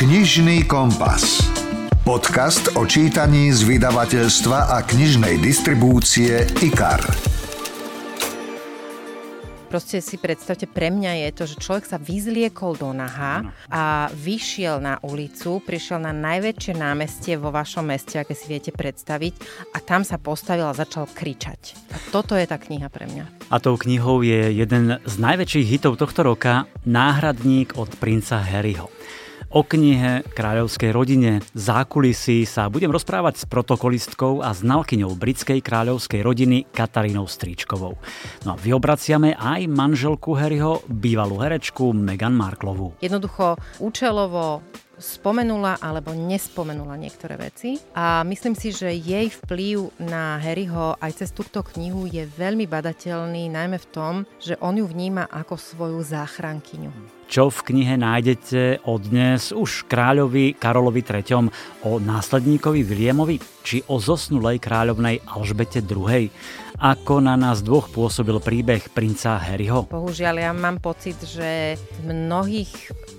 Knižný kompas. Podcast o čítaní z vydavateľstva a knižnej distribúcie IKAR. Proste si predstavte, pre mňa je to, že človek sa vyzliekol do naha a vyšiel na ulicu, prišiel na najväčšie námestie vo vašom meste, aké si viete predstaviť a tam sa postavil a začal kričať. A toto je tá kniha pre mňa. A tou knihou je jeden z najväčších hitov tohto roka, Náhradník od princa Harryho. O knihe kráľovskej rodine zákulisí sa budem rozprávať s protokolistkou a znalkyňou britskej kráľovskej rodiny Katarínou Stríčkovou. No a vyobraciame aj manželku Harryho, bývalú herečku Meghan Marklovú. Jednoducho účelovo spomenula alebo nespomenula niektoré veci a myslím si, že jej vplyv na Harryho aj cez túto knihu je veľmi badateľný, najmä v tom, že on ju vníma ako svoju záchrankyňu čo v knihe nájdete o dnes už kráľovi Karolovi III, o následníkovi Williamovi, či o zosnulej kráľovnej Alžbete II. Ako na nás dvoch pôsobil príbeh princa Harryho? Bohužiaľ, ja mám pocit, že v mnohých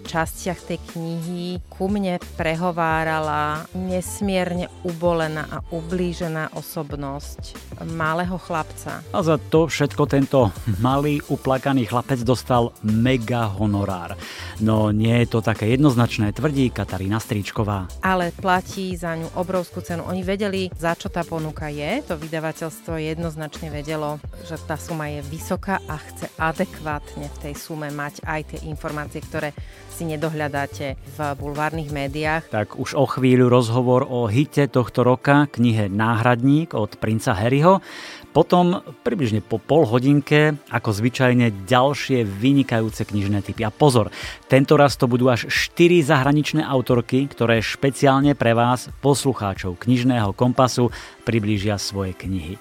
častiach tej knihy ku mne prehovárala nesmierne ubolená a ublížená osobnosť malého chlapca. A za to všetko tento malý uplakaný chlapec dostal mega honorár. No nie je to také jednoznačné, tvrdí Katarína Stríčková. Ale platí za ňu obrovskú cenu. Oni vedeli, za čo tá ponuka je. To vydavateľstvo jednoznačne vedelo, že tá suma je vysoká a chce adekvátne v tej sume mať aj tie informácie, ktoré si nedohľadáte v bulvárnych médiách. Tak už o chvíľu rozhovor o hite tohto roka, knihe Náhradník od princa Harryho. Potom približne po pol hodinke, ako zvyčajne, ďalšie vynikajúce knižné typy. A pozor, tento raz to budú až 4 zahraničné autorky, ktoré špeciálne pre vás, poslucháčov knižného kompasu, priblížia svoje knihy.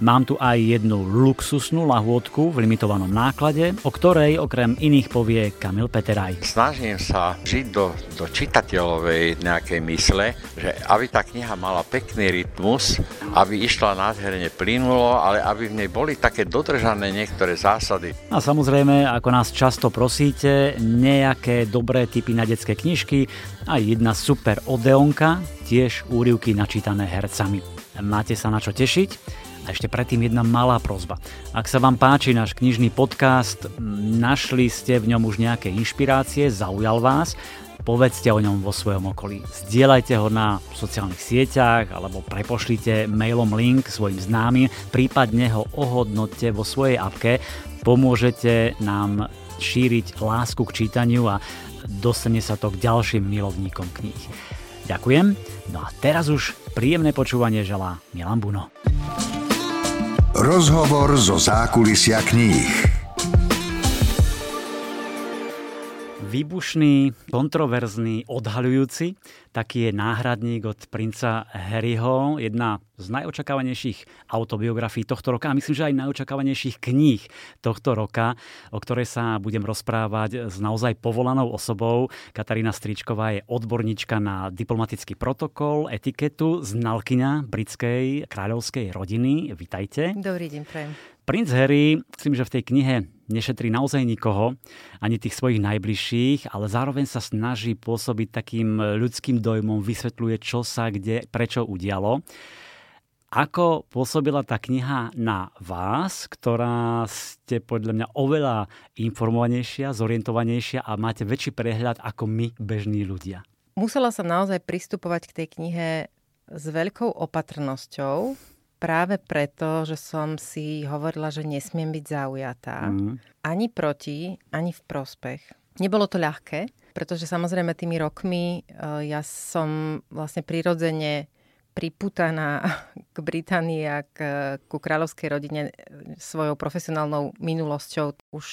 Mám tu aj jednu luxusnú lahôdku v limitovanom náklade, o ktorej okrem iných povie Kamil Peteraj. Snažím sa žiť do, do čitateľovej nejakej mysle, že aby tá kniha mala pekný rytmus, aby išla nádherne plynulo, ale aby v nej boli také dodržané niektoré zásady. A samozrejme, ako nás často prosíte, nejaké dobré typy na detské knižky a jedna super odeonka, tiež úrivky načítané hercami. Máte sa na čo tešiť? A ešte predtým jedna malá prozba. Ak sa vám páči náš knižný podcast, našli ste v ňom už nejaké inšpirácie, zaujal vás, povedzte o ňom vo svojom okolí. Zdieľajte ho na sociálnych sieťach alebo prepošlite mailom link svojim známym, prípadne ho ohodnotte vo svojej apke. Pomôžete nám šíriť lásku k čítaniu a dostane sa to k ďalším milovníkom kníh. Ďakujem. No a teraz už príjemné počúvanie želá Milan Buno. Rozhovor zo zákulisia kníh. Výbušný, kontroverzný, odhaľujúci. Taký je náhradník od princa Harryho, jedna z najočakávanejších autobiografií tohto roka a myslím, že aj najočakávanejších kníh tohto roka, o ktorej sa budem rozprávať s naozaj povolanou osobou. Katarína Stričková je odborníčka na diplomatický protokol, etiketu, znalkyňa britskej kráľovskej rodiny. Vitajte. Dobrý deň, prajem. Princ Harry, myslím, že v tej knihe nešetrí naozaj nikoho, ani tých svojich najbližších, ale zároveň sa snaží pôsobiť takým ľudským dojmom, vysvetľuje, čo sa kde, prečo udialo. Ako pôsobila tá kniha na vás, ktorá ste podľa mňa oveľa informovanejšia, zorientovanejšia a máte väčší prehľad ako my, bežní ľudia? Musela som naozaj pristupovať k tej knihe s veľkou opatrnosťou, práve preto, že som si hovorila, že nesmiem byť zaujatá. Mm. Ani proti, ani v prospech. Nebolo to ľahké, pretože samozrejme tými rokmi uh, ja som vlastne prirodzene priputaná k Británii a k, ku kráľovskej rodine svojou profesionálnou minulosťou. Už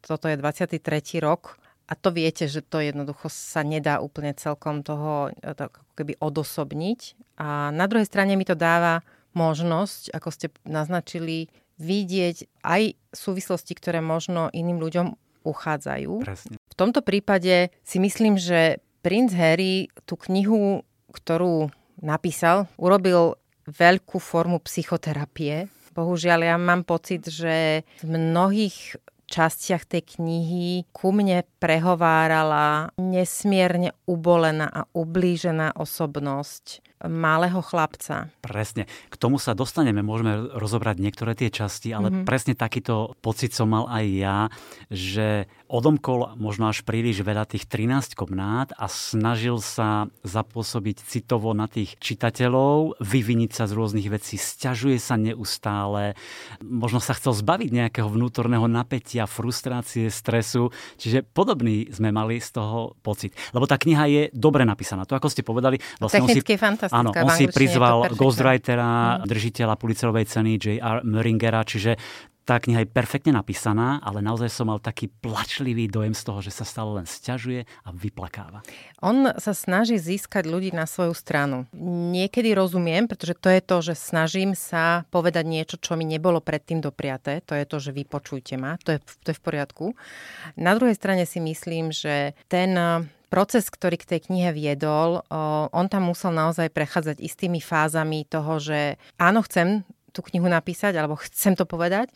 toto je 23. rok a to viete, že to jednoducho sa nedá úplne celkom toho e, to ako keby odosobniť. A na druhej strane mi to dáva možnosť, ako ste naznačili, vidieť aj súvislosti, ktoré možno iným ľuďom uchádzajú. Presne. V tomto prípade si myslím, že princ Harry tú knihu, ktorú napísal, urobil veľkú formu psychoterapie. Bohužiaľ, ja mám pocit, že v mnohých častiach tej knihy ku mne prehovárala nesmierne ubolená a ublížená osobnosť malého chlapca. Presne. K tomu sa dostaneme, môžeme rozobrať niektoré tie časti, ale mm-hmm. presne takýto pocit som mal aj ja, že odomkol možno až príliš veľa tých 13 komnát a snažil sa zapôsobiť citovo na tých čitateľov, vyviniť sa z rôznych vecí, sťažuje sa neustále, možno sa chcel zbaviť nejakého vnútorného napätia, frustrácie, stresu, čiže podobný sme mali z toho pocit. Lebo tá kniha je dobre napísaná. To, ako ste povedali, vlastne Technicky si, Áno, on si prizval ghostwritera, mm. držiteľa Pulitzerovej ceny J.R. Meringera, čiže tá kniha je perfektne napísaná, ale naozaj som mal taký plačlivý dojem z toho, že sa stále len sťažuje a vyplakáva. On sa snaží získať ľudí na svoju stranu. Niekedy rozumiem, pretože to je to, že snažím sa povedať niečo, čo mi nebolo predtým dopriaté. To je to, že vypočujte ma. To je, to je v poriadku. Na druhej strane si myslím, že ten proces, ktorý k tej knihe viedol, on tam musel naozaj prechádzať istými fázami toho, že áno, chcem tú knihu napísať, alebo chcem to povedať,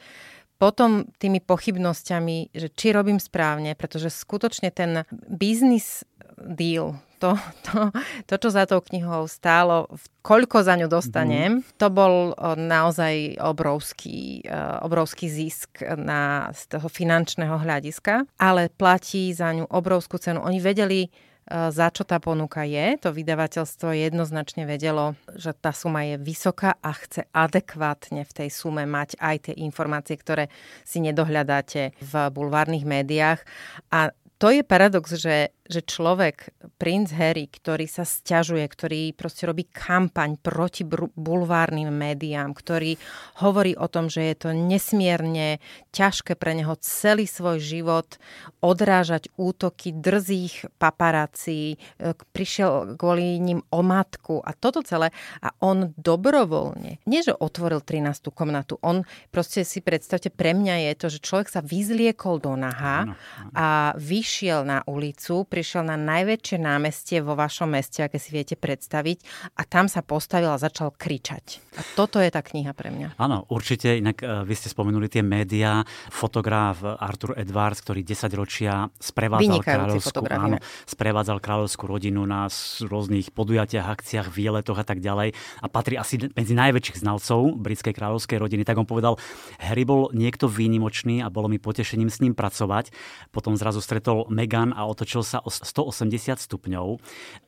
potom tými pochybnosťami, že či robím správne, pretože skutočne ten business deal, to, to, to, čo za tou knihou stálo, koľko za ňu dostanem, mm. to bol naozaj obrovský, e, obrovský zisk na, z toho finančného hľadiska, ale platí za ňu obrovskú cenu. Oni vedeli za čo tá ponuka je. To vydavateľstvo jednoznačne vedelo, že tá suma je vysoká a chce adekvátne v tej sume mať aj tie informácie, ktoré si nedohľadáte v bulvárnych médiách. A to je paradox, že že človek, princ Harry, ktorý sa stiažuje, ktorý proste robí kampaň proti bulvárnym médiám, ktorý hovorí o tom, že je to nesmierne ťažké pre neho celý svoj život odrážať útoky drzých paparací, e, prišiel kvôli ním o matku a toto celé. A on dobrovoľne, nie že otvoril 13. komnatu, on proste si predstavte, pre mňa je to, že človek sa vyzliekol do naha a vyšiel na ulicu, prišiel na najväčšie námestie vo vašom meste, aké si viete predstaviť a tam sa postavil a začal kričať. A toto je tá kniha pre mňa. Áno, určite. Inak uh, vy ste spomenuli tie médiá. Fotograf Arthur Edwards, ktorý 10 ročia sprevádzal kráľovskú, áno, sprevádzal kráľovskú rodinu na rôznych podujatiach, akciách, výletoch a tak ďalej a patrí asi medzi najväčších znalcov britskej kráľovskej rodiny. Tak on povedal, Harry bol niekto výnimočný a bolo mi potešením s ním pracovať. Potom zrazu stretol Meghan a otočil sa o 180 stupňov.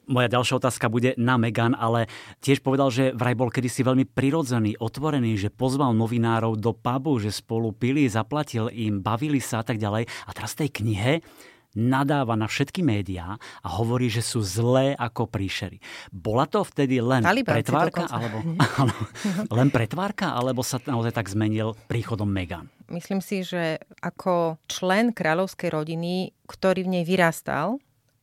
Moja ďalšia otázka bude na Megan, ale tiež povedal, že vraj bol kedysi veľmi prirodzený, otvorený, že pozval novinárov do pubu, že spolu pili, zaplatil im, bavili sa a tak ďalej. A teraz v tej knihe nadáva na všetky médiá a hovorí, že sú zlé ako príšery. Bola to vtedy len Taliban pretvárka? Alebo, áno, len pretvárka? Alebo sa naozaj tak zmenil príchodom Megan? Myslím si, že ako člen kráľovskej rodiny, ktorý v nej vyrastal,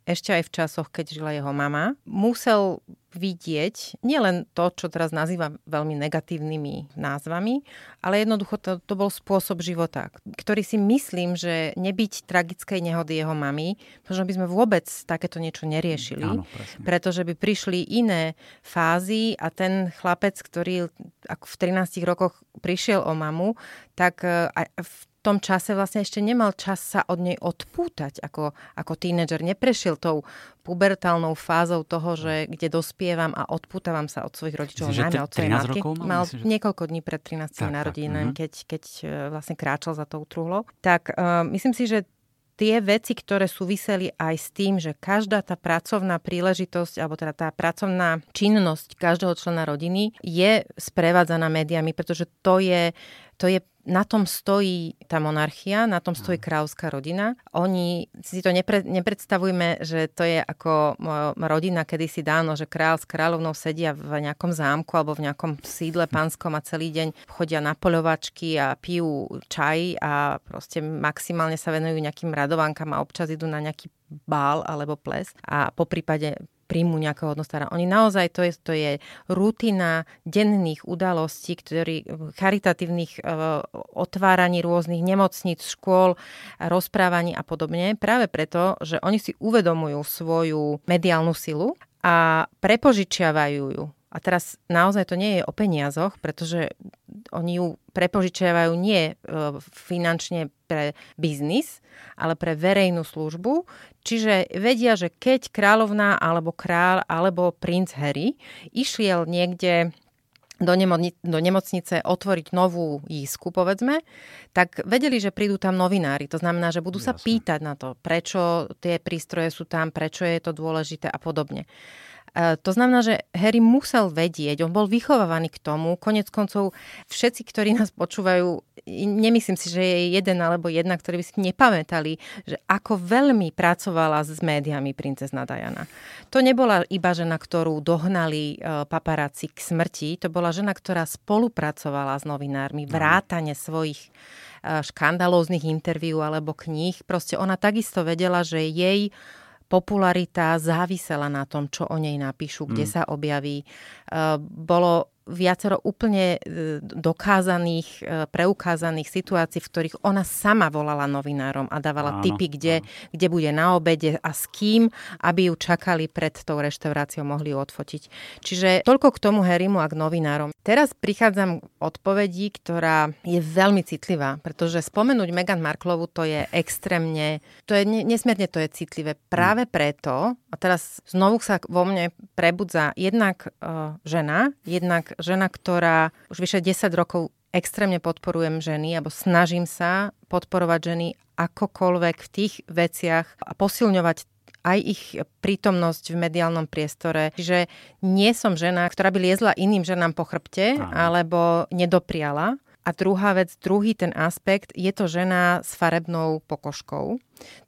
ešte aj v časoch, keď žila jeho mama, musel vidieť nielen to, čo teraz nazýva veľmi negatívnymi názvami, ale jednoducho to, to bol spôsob života, ktorý si myslím, že nebyť tragickej nehody jeho mamy, možno by sme vôbec takéto niečo neriešili, Áno, pretože by prišli iné fázy a ten chlapec, ktorý ako v 13 rokoch prišiel o mamu, tak eh, v tom čase vlastne ešte nemal čas sa od nej odpútať ako, ako tínedžer. Neprešiel tou pubertálnou fázou toho, že kde dospievam a odpútavam sa od svojich rodičov, Myslím, najmä od svojej matky. Rokov mal? Myslím, že... niekoľko dní pred 13. narodinám, uh-huh. keď, keď e, vlastne kráčal za tou truhlou. Tak uh, myslím si, že tie veci, ktoré súviseli aj s tým, že každá tá pracovná príležitosť, alebo teda tá pracovná činnosť každého člena rodiny je sprevádzaná médiami, pretože to je, to je na tom stojí tá monarchia, na tom stojí kráľovská rodina. Oni si to nepre, nepredstavujme, že to je ako rodina kedysi dávno, že kráľ s kráľovnou sedia v nejakom zámku alebo v nejakom sídle pánskom a celý deň chodia na poľovačky a pijú čaj a proste maximálne sa venujú nejakým radovankám a občas idú na nejaký bál alebo ples a po prípade príjmu nejakého hodnostára. Oni naozaj, to je, to je rutina denných udalostí, ktorý, charitatívnych uh, otváraní rôznych nemocníc, škôl, rozprávaní a podobne, práve preto, že oni si uvedomujú svoju mediálnu silu a prepožičiavajú ju a teraz naozaj to nie je o peniazoch, pretože oni ju prepožičiavajú nie e, finančne pre biznis, ale pre verejnú službu. Čiže vedia, že keď kráľovná alebo král alebo princ Harry išiel niekde do, nemo- do nemocnice otvoriť novú jízku, povedzme, tak vedeli, že prídu tam novinári. To znamená, že budú sa Jasne. pýtať na to, prečo tie prístroje sú tam, prečo je to dôležité a podobne. E, to znamená, že Harry musel vedieť, on bol vychovávaný k tomu, konec koncov všetci, ktorí nás počúvajú, nemyslím si, že je jeden alebo jedna, ktorí by si nepamätali, že ako veľmi pracovala s médiami princezna Diana. To nebola iba žena, ktorú dohnali e, paparáci k smrti, to bola žena, ktorá spolupracovala s novinármi, vrátane svojich e, škandalóznych interviú alebo kníh. Proste ona takisto vedela, že jej popularita závisela na tom, čo o nej napíšu, kde mm. sa objaví. E, bolo viacero úplne e, dokázaných, e, preukázaných situácií, v ktorých ona sama volala novinárom a dávala áno, tipy, kde, kde bude na obede a s kým, aby ju čakali pred tou reštauráciou, mohli ju odfotiť. Čiže toľko k tomu Harrymu a k novinárom. Teraz prichádzam k odpovedí, ktorá je veľmi citlivá, pretože spomenúť Meghan Marklovu to je extrémne, to je nesmierne to je citlivé práve preto, a teraz znovu sa vo mne prebudza jednak uh, žena, jednak žena, ktorá už vyše 10 rokov extrémne podporujem ženy, alebo snažím sa podporovať ženy akokoľvek v tých veciach a posilňovať aj ich prítomnosť v mediálnom priestore. Čiže nie som žena, ktorá by liezla iným ženám po chrbte, Aha. alebo nedopriala. A druhá vec, druhý ten aspekt, je to žena s farebnou pokožkou.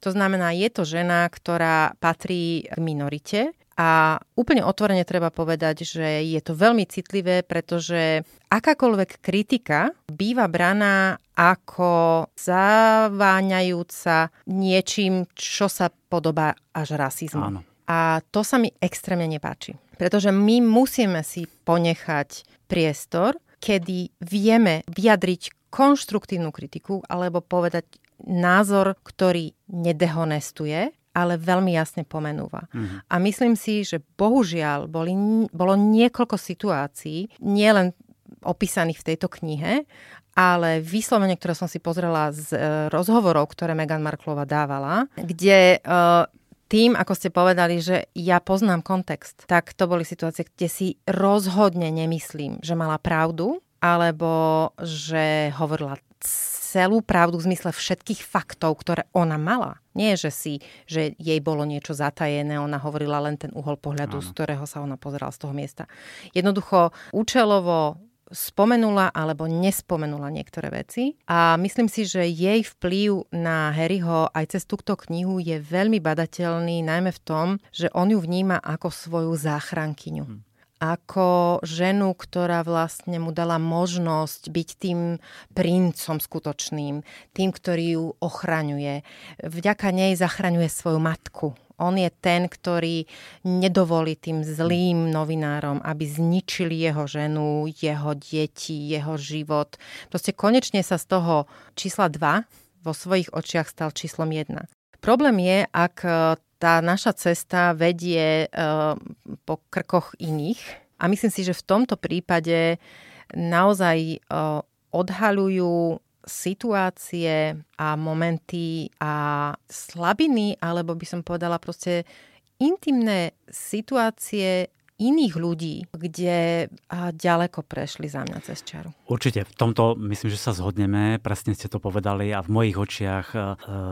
To znamená, je to žena, ktorá patrí k minorite, a úplne otvorene treba povedať, že je to veľmi citlivé, pretože akákoľvek kritika býva braná ako zaváňajúca niečím, čo sa podobá až rasizmu. Áno. A to sa mi extrémne nepáči. Pretože my musíme si ponechať priestor, kedy vieme vyjadriť konštruktívnu kritiku alebo povedať názor, ktorý nedehonestuje, ale veľmi jasne pomenúva. Mm-hmm. A myslím si, že bohužiaľ boli, bolo niekoľko situácií, nielen opísaných v tejto knihe, ale vyslovene, ktoré som si pozrela z e, rozhovorov, ktoré Meghan Marklova dávala, kde e, tým, ako ste povedali, že ja poznám kontext, tak to boli situácie, kde si rozhodne nemyslím, že mala pravdu, alebo že hovorila celú pravdu v zmysle všetkých faktov, ktoré ona mala. Nie, že si, že jej bolo niečo zatajené, ona hovorila len ten uhol pohľadu, Áno. z ktorého sa ona pozerala z toho miesta. Jednoducho účelovo spomenula alebo nespomenula niektoré veci a myslím si, že jej vplyv na Harryho aj cez túto knihu je veľmi badateľný, najmä v tom, že on ju vníma ako svoju záchrankyňu. Ako ženu, ktorá vlastne mu dala možnosť byť tým princom skutočným, tým, ktorý ju ochraňuje. Vďaka nej zachraňuje svoju matku. On je ten, ktorý nedovolí tým zlým novinárom, aby zničili jeho ženu, jeho deti, jeho život. Proste konečne sa z toho čísla 2 vo svojich očiach stal číslom 1. Problém je, ak tá naša cesta vedie uh, po krkoch iných. A myslím si, že v tomto prípade naozaj uh, odhaľujú situácie a momenty a slabiny, alebo by som povedala proste intimné situácie iných ľudí, kde ďaleko prešli za mňa cez čaru. Určite, v tomto myslím, že sa zhodneme, presne ste to povedali a v mojich očiach e,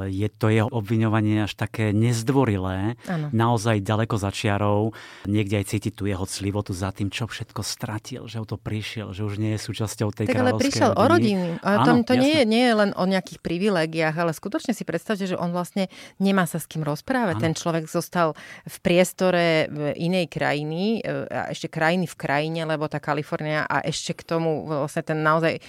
je to jeho obviňovanie až také nezdvorilé, ano. naozaj ďaleko za čiarou, niekde aj cítiť tú jeho clivotu za tým, čo všetko stratil, že o to prišiel, že už nie je súčasťou tej tak ale prišiel rodiny. o rodinu. A to, to nie, je, nie je len o nejakých privilegiách, ale skutočne si predstavte, že on vlastne nemá sa s kým rozprávať. Ano. Ten človek zostal v priestore inej krajiny, E, a ešte krajiny v krajine, lebo tá Kalifornia a ešte k tomu vlastne ten naozaj e,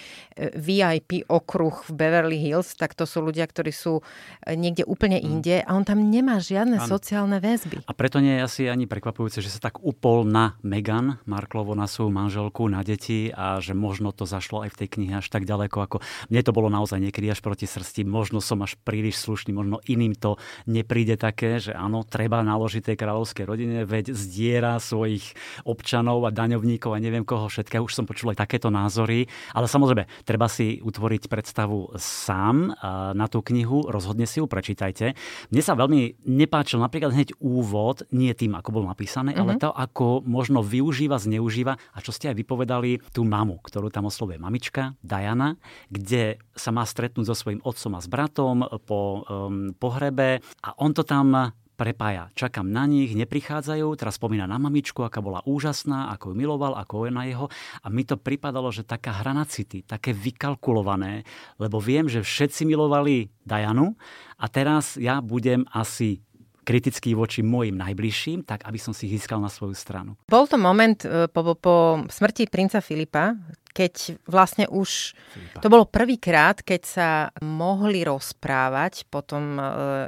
VIP okruh v Beverly Hills, tak to sú ľudia, ktorí sú e, niekde úplne mm. inde a on tam nemá žiadne ano. sociálne väzby. A preto nie je asi ani prekvapujúce, že sa tak upol na Megan Marklovo, na svoju manželku, na deti a že možno to zašlo aj v tej knihe až tak ďaleko, ako mne to bolo naozaj niekedy až proti srsti. Možno som až príliš slušný, možno iným to nepríde také, že áno, treba naložiť tej kráľovskej rodine, veď zdiera svoj svojich občanov a daňovníkov a neviem koho všetkého. Už som počul aj takéto názory, ale samozrejme, treba si utvoriť predstavu sám na tú knihu, rozhodne si ju prečítajte. Mne sa veľmi nepáčil napríklad hneď úvod, nie tým, ako bol napísané, mm-hmm. ale mhm. to, ako možno využíva, zneužíva a čo ste aj vypovedali, tú mamu, ktorú tam oslovuje mamička, Diana, kde sa má stretnúť so svojím otcom a s bratom po um, pohrebe a on to tam prepája. Čakám na nich, neprichádzajú, teraz spomína na mamičku, aká bola úžasná, ako ju miloval, ako je na jeho. A mi to pripadalo, že taká hra na city, také vykalkulované, lebo viem, že všetci milovali Dianu a teraz ja budem asi kritický voči mojim najbližším, tak aby som si získal na svoju stranu. Bol to moment e, po, po smrti princa Filipa, keď vlastne už to bolo prvýkrát, keď sa mohli rozprávať po tom e,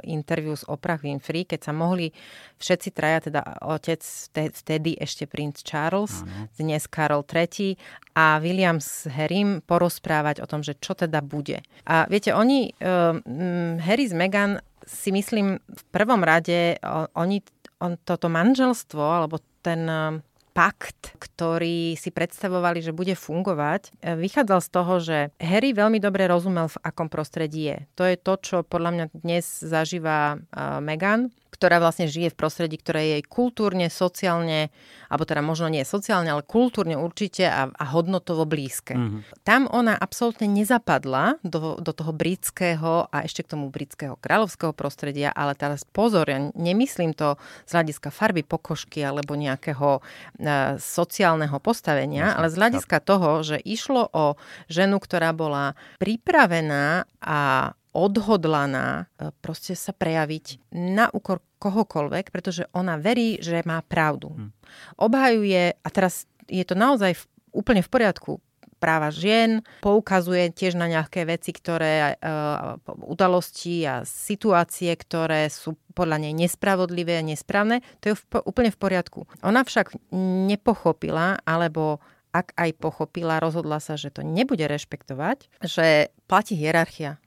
interviu s Oprah Winfrey, keď sa mohli všetci traja, teda otec, vtedy ešte princ Charles, ano. dnes Karol III a William s Harrym porozprávať o tom, že čo teda bude. A viete, oni, uh, Harry s Meghan si myslím, v prvom rade oni, on, toto manželstvo, alebo ten e, pakt, ktorý si predstavovali, že bude fungovať, e, vychádzal z toho, že Harry veľmi dobre rozumel, v akom prostredí je. To je to, čo podľa mňa dnes zažíva Meghan ktorá vlastne žije v prostredí, ktoré je jej kultúrne, sociálne, alebo teda možno nie sociálne, ale kultúrne určite a, a hodnotovo blízke. Mm-hmm. Tam ona absolútne nezapadla do, do toho britského a ešte k tomu britského kráľovského prostredia, ale teraz pozor, ja nemyslím to z hľadiska farby pokožky alebo nejakého uh, sociálneho postavenia, Jasne, ale z hľadiska tak. toho, že išlo o ženu, ktorá bola pripravená a odhodlaná e, proste sa prejaviť na úkor kohokoľvek, pretože ona verí, že má pravdu. Hm. Obhajuje, a teraz je to naozaj v, úplne v poriadku, práva žien, poukazuje tiež na nejaké veci, ktoré, uh, udalosti a situácie, ktoré sú podľa nej nespravodlivé a nesprávne. To je v, úplne v poriadku. Ona však nepochopila, alebo ak aj pochopila, rozhodla sa, že to nebude rešpektovať, že platí hierarchia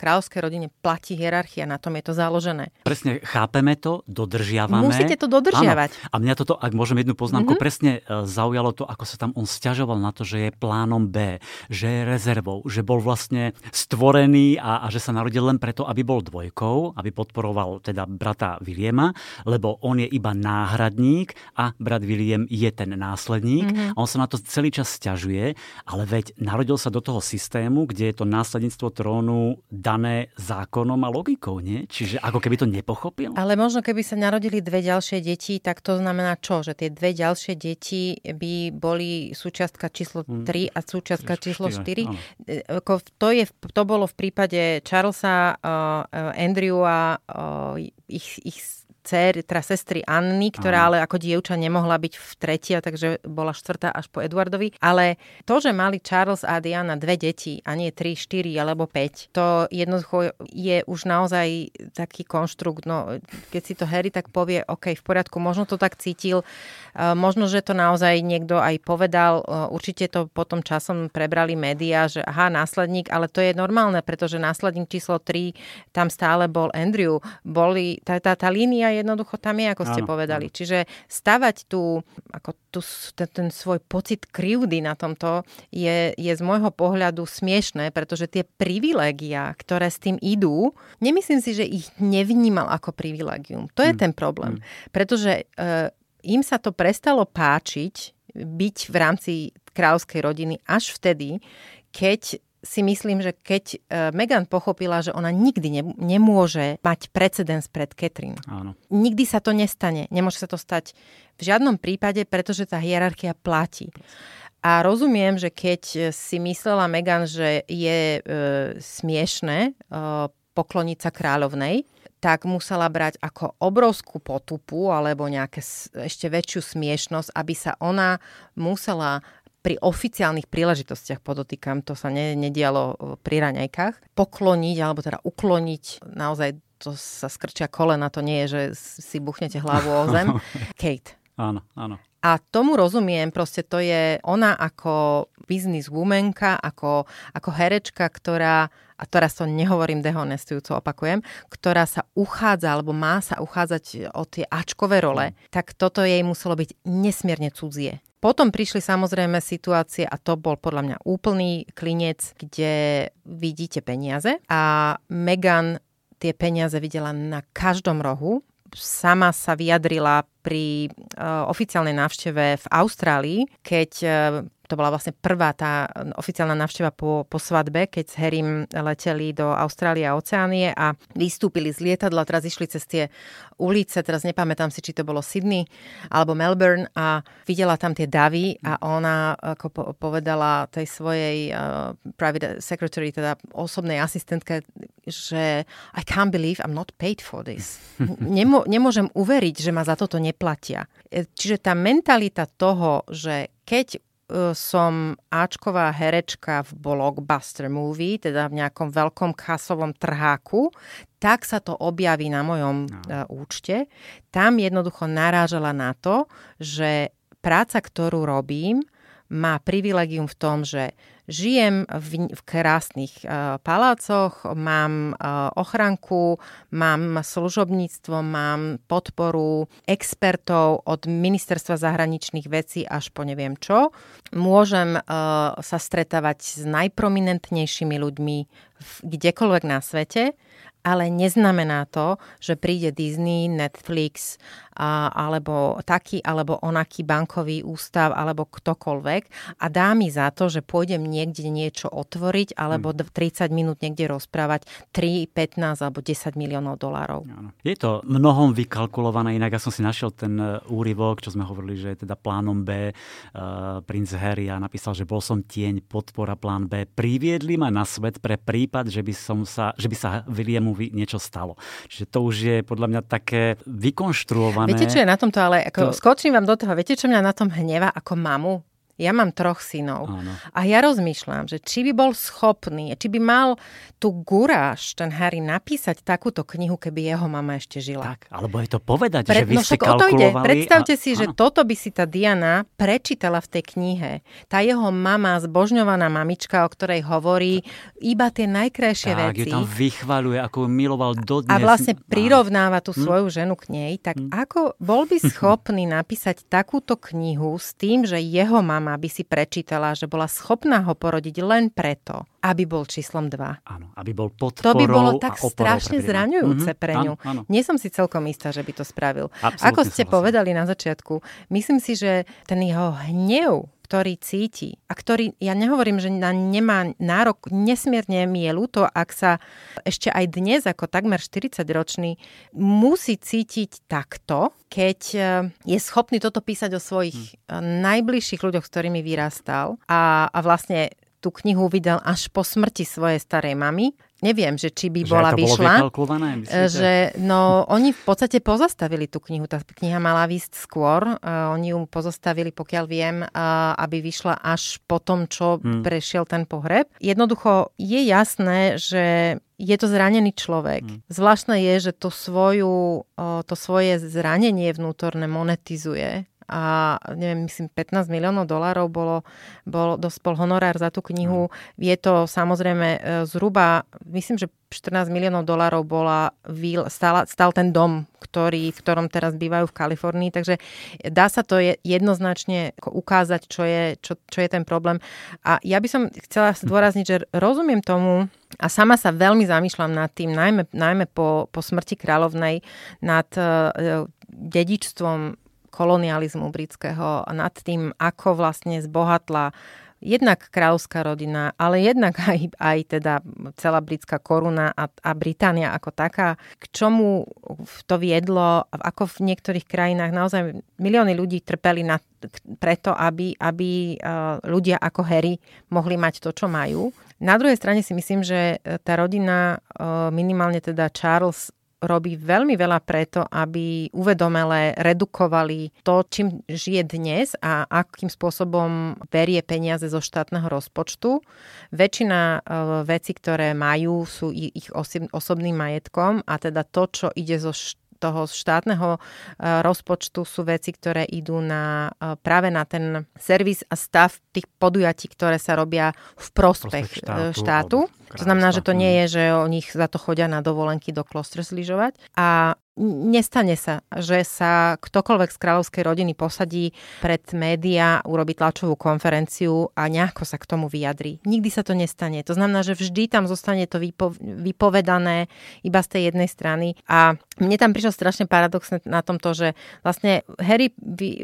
kráľovskej rodine platí hierarchia, na tom je to založené. Presne, chápeme to, dodržiavame. Musíte to dodržiavať. Áno. A mňa toto, ak môžem jednu poznámku, mm-hmm. presne e, zaujalo to, ako sa tam on stiažoval na to, že je plánom B, že je rezervou, že bol vlastne stvorený a, a že sa narodil len preto, aby bol dvojkou, aby podporoval teda brata Williama, lebo on je iba náhradník a brat William je ten následník. Mm-hmm. A on sa na to celý čas stiažuje, ale veď narodil sa do toho systému, kde je to následníctvo trónu dané zákonom a logikou, nie? Čiže ako keby to nepochopil? Ale možno keby sa narodili dve ďalšie deti, tak to znamená čo? Že tie dve ďalšie deti by boli súčiastka číslo 3 hm. a súčiastka číslo 4? E, to, je, to bolo v prípade Charlesa, uh, Andrewa, uh, ich, ich dcer, teda sestry Anny, ktorá Aha. ale ako dievča nemohla byť v tretia, takže bola štvrtá až po Edwardovi. Ale to, že mali Charles a Diana dve deti a nie tri, štyri alebo päť, to jednoducho je už naozaj taký konštrukt. No, keď si to Harry tak povie, OK, v poriadku, možno to tak cítil, možno, že to naozaj niekto aj povedal, určite to potom časom prebrali médiá, že aha, následník, ale to je normálne, pretože následník číslo 3 tam stále bol Andrew. Boli, tá, tá, tá línia jednoducho tam je, ako ste áno, povedali. Áno. Čiže stavať tu, ako tu, ten, ten svoj pocit krivdy na tomto je, je z môjho pohľadu smiešné, pretože tie privilégia, ktoré s tým idú, nemyslím si, že ich nevnímal ako privilégium. To je hmm. ten problém. Hmm. Pretože uh, im sa to prestalo páčiť byť v rámci kráľovskej rodiny až vtedy, keď si myslím, že keď e, Megan pochopila, že ona nikdy ne, nemôže mať precedens pred Catherine. Áno. Nikdy sa to nestane. Nemôže sa to stať v žiadnom prípade, pretože tá hierarchia platí. A rozumiem, že keď si myslela Megan, že je e, smiešne e, pokloniť sa kráľovnej, tak musela brať ako obrovskú potupu alebo nejaké ešte väčšiu smiešnosť, aby sa ona musela pri oficiálnych príležitostiach, podotýkam, to sa ne, nedialo pri raňajkách, pokloniť alebo teda ukloniť naozaj to sa skrčia kolena, to nie je, že si buchnete hlavu o zem. Kate. Áno, áno. A tomu rozumiem, proste to je ona ako business womanka, ako, ako herečka, ktorá a teraz to nehovorím dehonestujúco, opakujem, ktorá sa uchádza, alebo má sa uchádzať o tie Ačkové role, mm. tak toto jej muselo byť nesmierne cudzie. Potom prišli samozrejme situácie, a to bol podľa mňa úplný klinec, kde vidíte peniaze a Megan tie peniaze videla na každom rohu. Sama sa vyjadrila pri uh, oficiálnej návšteve v Austrálii, keď uh, to bola vlastne prvá tá oficiálna návšteva po, po svadbe, keď s Harrym leteli do Austrálie a Oceánie a vystúpili z lietadla, teraz išli cez tie ulice, teraz nepamätám si, či to bolo Sydney alebo Melbourne a videla tam tie davy a ona ako po, povedala tej svojej uh, private secretary, teda osobnej asistentke, že I can't believe I'm not paid for this. Nemo, nemôžem uveriť, že ma za toto neplatia. E, čiže tá mentalita toho, že keď E, som Ačková herečka v blockbuster movie, teda v nejakom veľkom kasovom trháku, tak sa to objaví na mojom no. E, účte. Tam jednoducho narážala na to, že práca, ktorú robím, má privilegium v tom, že žijem v, v krásnych uh, palácoch, mám uh, ochranku, mám služobníctvo, mám podporu expertov od ministerstva zahraničných vecí až po neviem čo. Môžem uh, sa stretávať s najprominentnejšími ľuďmi kdekoľvek na svete ale neznamená to, že príde Disney, Netflix a, alebo taký alebo onaký bankový ústav alebo ktokoľvek a dá mi za to, že pôjdem niekde niečo otvoriť alebo hmm. 30 minút niekde rozprávať 3, 15 alebo 10 miliónov dolárov. Je to mnohom vykalkulované, inak ja som si našiel ten e, úryvok, čo sme hovorili, že je teda plánom B. Uh, princ Harry a napísal, že bol som tieň, podpora plán B. Priviedli ma na svet pre prípad, že by, som sa, že by sa Williamu mu niečo stalo. Čiže to už je podľa mňa také vykonštruované. Viete, čo je na tomto, ale ako skočím vám do toho, viete, čo mňa na tom hneva ako mamu? Ja mám troch synov. Áno. A ja rozmýšľam, že či by bol schopný, či by mal tú guráž, ten Harry, napísať takúto knihu, keby jeho mama ešte žila. Tak, alebo je to povedať, Pre, že vy no ste kalkulovali. Predstavte a... si, že áno. toto by si tá Diana prečítala v tej knihe. Tá jeho mama, zbožňovaná mamička, o ktorej hovorí iba tie najkrajšie tak, veci. Tak, tam vychvaluje, ako miloval dodnes. A vlastne prirovnáva tú hm? svoju hm? ženu k nej. Tak hm? ako bol by schopný napísať takúto knihu s tým, že jeho mama mama by si prečítala, že bola schopná ho porodiť len preto, aby bol číslom 2. Áno, aby bol podporou To by bolo tak strašne zraňujúce mm-hmm, pre ňu. Áno, áno. Nie som si celkom istá, že by to spravil. Absolutne Ako ste povedali na začiatku, myslím si, že ten jeho hnev ktorý cíti a ktorý, ja nehovorím, že na nemá nárok, nesmierne mi je ľúto, ak sa ešte aj dnes ako takmer 40-ročný musí cítiť takto, keď e, je schopný toto písať o svojich hmm. najbližších ľuďoch, s ktorými vyrastal a, a vlastne tú knihu vydal až po smrti svojej starej mamy neviem, že či by že bola vyšla. Že, no, oni v podstate pozastavili tú knihu. Tá kniha mala výsť skôr. Uh, oni ju pozastavili, pokiaľ viem, uh, aby vyšla až po tom, čo hmm. prešiel ten pohreb. Jednoducho je jasné, že je to zranený človek. Hmm. Zvláštne je, že to, svoju, to svoje zranenie vnútorné monetizuje a neviem, myslím 15 miliónov dolárov bolo, bol, dospol honorár za tú knihu. Mm. Je to samozrejme e, zhruba, myslím, že 14 miliónov dolárov bola, stál, stál ten dom, ktorý, v ktorom teraz bývajú v Kalifornii, takže dá sa to jednoznačne ukázať, čo je, čo, čo je ten problém. A ja by som chcela zdôrazniť, že rozumiem tomu, a sama sa veľmi zamýšľam nad tým, najmä, najmä po, po smrti kráľovnej, nad uh, dedičstvom kolonializmu britského nad tým, ako vlastne zbohatla jednak kráľovská rodina, ale jednak aj, aj teda celá britská koruna a, a Británia ako taká. K čomu to viedlo, ako v niektorých krajinách naozaj milióny ľudí trpeli na, preto, aby, aby ľudia ako Harry mohli mať to, čo majú. Na druhej strane si myslím, že tá rodina, minimálne teda Charles, robí veľmi veľa preto, aby uvedomele redukovali to, čím žije dnes a akým spôsobom berie peniaze zo štátneho rozpočtu. Väčšina uh, vecí, ktoré majú, sú ich osobným majetkom a teda to, čo ide zo toho štátneho rozpočtu sú veci, ktoré idú na, práve na ten servis a stav tých podujatí, ktoré sa robia v prospech, prospech štátu. štátu. To znamená, že to nie je, že o nich za to chodia na dovolenky do Klosters lyžovať. A nestane sa, že sa ktokoľvek z kráľovskej rodiny posadí pred médiá, urobí tlačovú konferenciu a nejako sa k tomu vyjadrí. Nikdy sa to nestane. To znamená, že vždy tam zostane to vypo- vypovedané iba z tej jednej strany. A mne tam prišlo strašne paradoxné na tom to, že vlastne Harry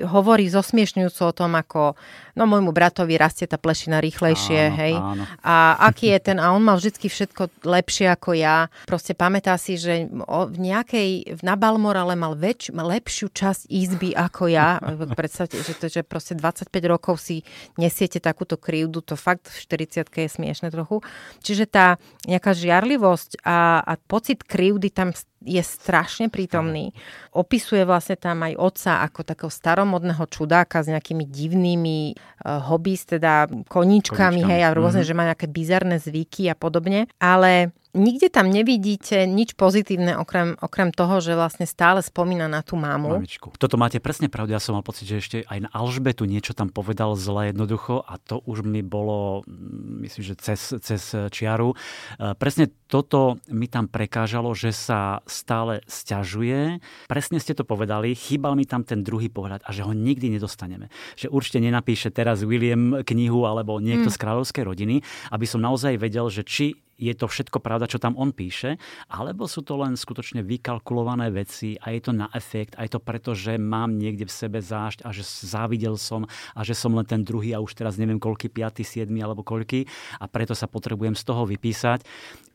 hovorí zosmiešňujúco o tom, ako no môjmu bratovi rastie tá plešina rýchlejšie, áno, hej. Áno. A aký je ten, a on mal vždy všetko lepšie ako ja. Proste pamätá si, že v nejakej, v na Balmorale mal väč, lepšiu časť izby ako ja. Predstavte, že, to, že proste 25 rokov si nesiete takúto krivdu, to fakt v 40 je smiešne trochu. Čiže tá nejaká žiarlivosť a, a pocit krivdy tam je strašne prítomný. Opisuje vlastne tam aj otca ako takého staromodného čudáka s nejakými divnými uh, hobbies, teda koníčkami, hej, a rôzne, mm-hmm. že má nejaké bizarné zvyky a podobne. Ale nikde tam nevidíte nič pozitívne okrem, okrem toho, že vlastne stále spomína na tú mamu. Mamičku. Toto máte presne pravdu. Ja som mal pocit, že ešte aj na Alžbetu niečo tam povedal zle jednoducho a to už mi bolo, mm, myslím, že cez, cez čiaru. E, presne toto mi tam prekážalo, že sa stále stiažuje. Presne ste to povedali, chýbal mi tam ten druhý pohľad a že ho nikdy nedostaneme. Že určite nenapíše teraz William knihu alebo niekto mm. z kráľovskej rodiny, aby som naozaj vedel, že či je to všetko pravda, čo tam on píše, alebo sú to len skutočne vykalkulované veci a je to na efekt, aj to preto, že mám niekde v sebe zášť a že závidel som a že som len ten druhý a už teraz neviem koľky, 5, 7 alebo koľky a preto sa potrebujem z toho vypísať.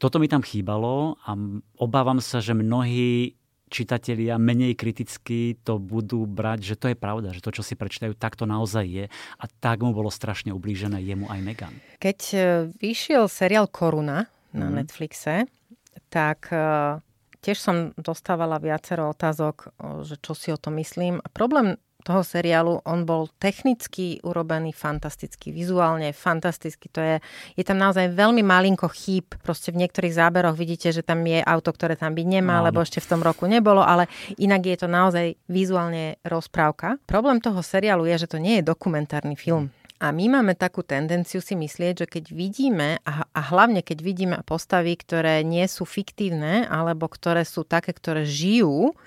Toto mi tam chýbalo a obávam sa, že mnohí čitatelia menej kriticky to budú brať, že to je pravda, že to, čo si prečítajú, tak to naozaj je. A tak mu bolo strašne ublížené jemu aj Megan. Keď e, vyšiel seriál Koruna na mm. Netflixe, tak e, tiež som dostávala viacero otázok, že čo si o tom myslím. A problém toho seriálu, on bol technicky urobený fantasticky, vizuálne fantasticky. To je, je tam naozaj veľmi malinko chýb. Proste v niektorých záberoch vidíte, že tam je auto, ktoré tam byť nemá, no, lebo ešte v tom roku nebolo, ale inak je to naozaj vizuálne rozprávka. Problém toho seriálu je, že to nie je dokumentárny film. A my máme takú tendenciu si myslieť, že keď vidíme, a, a hlavne keď vidíme postavy, ktoré nie sú fiktívne, alebo ktoré sú také, ktoré žijú,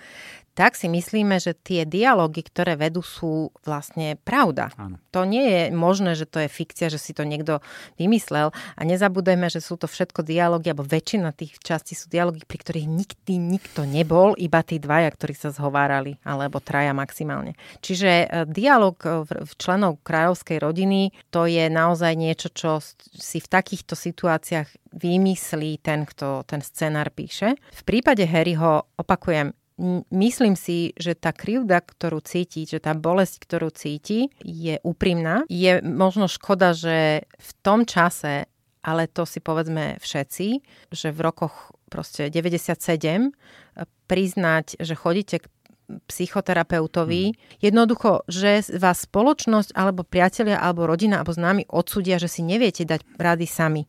tak si myslíme, že tie dialógy, ktoré vedú, sú vlastne pravda. Áno. To nie je možné, že to je fikcia, že si to niekto vymyslel. A nezabudeme, že sú to všetko dialógy, alebo väčšina tých častí sú dialógy, pri ktorých nikdy nikto nebol, iba tí dvaja, ktorí sa zhovárali, alebo traja maximálne. Čiže e, dialóg e, v členov kráľovskej rodiny, to je naozaj niečo, čo si v takýchto situáciách vymyslí ten, kto ten scenár píše. V prípade Harryho, opakujem, myslím si, že tá krivda, ktorú cíti, že tá bolesť, ktorú cíti, je úprimná. Je možno škoda, že v tom čase, ale to si povedzme všetci, že v rokoch proste 97 priznať, že chodíte k psychoterapeutovi. Hmm. Jednoducho, že vás spoločnosť alebo priatelia alebo rodina alebo známi odsúdia, že si neviete dať rady sami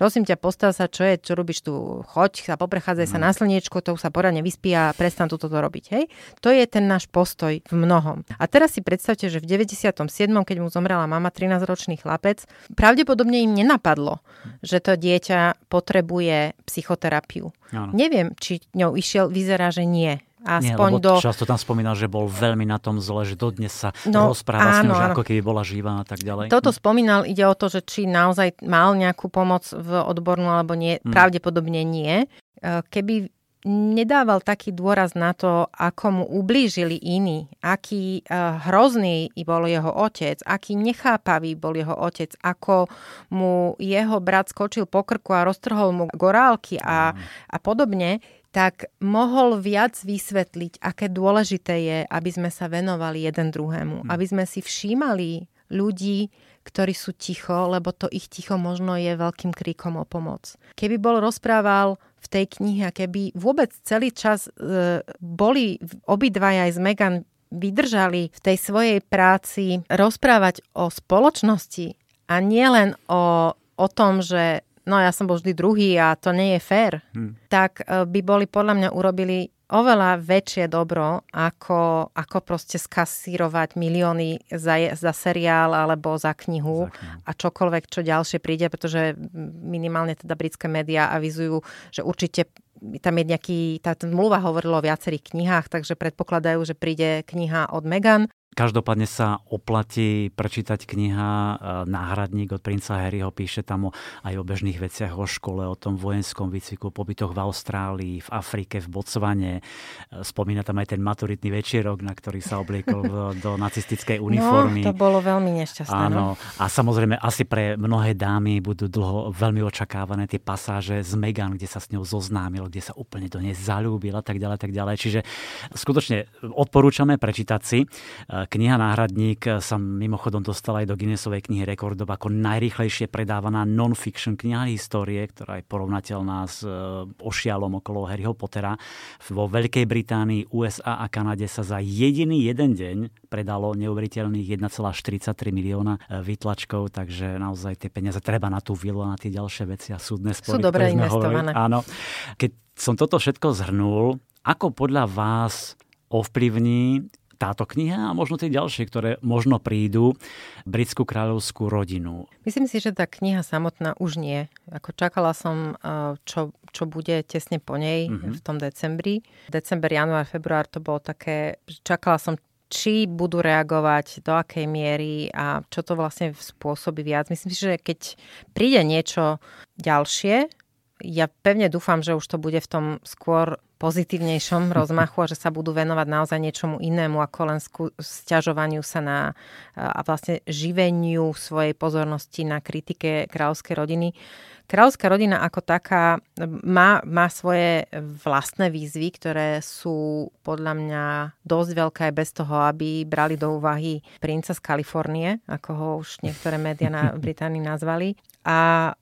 prosím ťa, postav sa, čo je, čo robíš tu, choď sa, poprechádzaj mm. sa mhm. na slniečko, to sa poradne vyspí a prestan toto robiť, hej? To je ten náš postoj v mnohom. A teraz si predstavte, že v 97., keď mu zomrela mama, 13-ročný chlapec, pravdepodobne im nenapadlo, že to dieťa potrebuje psychoterapiu. Ano. Neviem, či ňou išiel, vyzerá, že nie Aspoň Nie, do... často tam spomínal, že bol veľmi na tom zle, že dodnes sa no, rozpráva áno, s ňou, že ako keby bola živá a tak ďalej. Toto spomínal, ide o to, že či naozaj mal nejakú pomoc v odbornú alebo nie, hmm. pravdepodobne nie. E, keby nedával taký dôraz na to, ako mu ublížili iní, aký uh, hrozný bol jeho otec, aký nechápavý bol jeho otec, ako mu jeho brat skočil po krku a roztrhol mu gorálky a, a podobne, tak mohol viac vysvetliť, aké dôležité je, aby sme sa venovali jeden druhému, hmm. aby sme si všímali ľudí, ktorí sú ticho, lebo to ich ticho možno je veľkým kríkom o pomoc. Keby bol rozprával v tej knihe, keby vôbec celý čas e, boli obidvaja aj z Megan vydržali v tej svojej práci rozprávať o spoločnosti a nielen o, o tom, že no ja som bol vždy druhý a to nie je fér, hmm. tak e, by boli podľa mňa urobili oveľa väčšie dobro, ako, ako proste skasírovať milióny za, za seriál alebo za knihu, za knihu. a čokoľvek, čo ďalšie príde, pretože minimálne teda britské médiá avizujú, že určite tam je nejaký, tá zmluva hovorila o viacerých knihách, takže predpokladajú, že príde kniha od Megan Každopádne sa oplatí prečítať kniha e, Náhradník od princa Harryho. Píše tam o, aj o bežných veciach, o škole, o tom vojenskom výcviku, pobytoch v Austrálii, v Afrike, v Botsvane. E, spomína tam aj ten maturitný večierok, na ktorý sa obliekol do nacistickej uniformy. No, to bolo veľmi nešťastné. Áno. No. A samozrejme, asi pre mnohé dámy budú dlho veľmi očakávané tie pasáže z Megan, kde sa s ňou zoznámil, kde sa úplne do nej zalúbil a tak ďalej, tak ďalej. Čiže skutočne odporúčame prečítať si e, Kniha Náhradník sa mimochodom dostala aj do Guinnessovej knihy rekordov ako najrychlejšie predávaná non-fiction kniha histórie, ktorá je porovnateľná s e, ošialom okolo Harryho Pottera. Vo Veľkej Británii, USA a Kanade sa za jediný jeden deň predalo neuveriteľných 1,43 milióna e, vytlačkov, takže naozaj tie peniaze treba na tú vilu a na tie ďalšie veci a súdne spory. Sú dobre investované. Áno. Keď som toto všetko zhrnul, ako podľa vás ovplyvní táto kniha a možno tie ďalšie, ktoré možno prídu, britskú kráľovskú rodinu. Myslím si, že tá kniha samotná už nie. Ako čakala som, eh, čo, čo bude tesne po nej mm-hmm. v tom decembri. December, január, február to bolo také, čakala som, či budú reagovať, do akej miery a čo to vlastne spôsobí viac. Myslím si, že keď príde niečo ďalšie, ja pevne dúfam, že už to bude v tom skôr pozitívnejšom rozmachu a že sa budú venovať naozaj niečomu inému ako len sťažovaniu sa na a vlastne živeniu svojej pozornosti na kritike kráľovskej rodiny. Kráľovská rodina ako taká má, má svoje vlastné výzvy, ktoré sú podľa mňa dosť veľké bez toho, aby brali do úvahy princa z Kalifornie, ako ho už niektoré médiá na Británii nazvali. A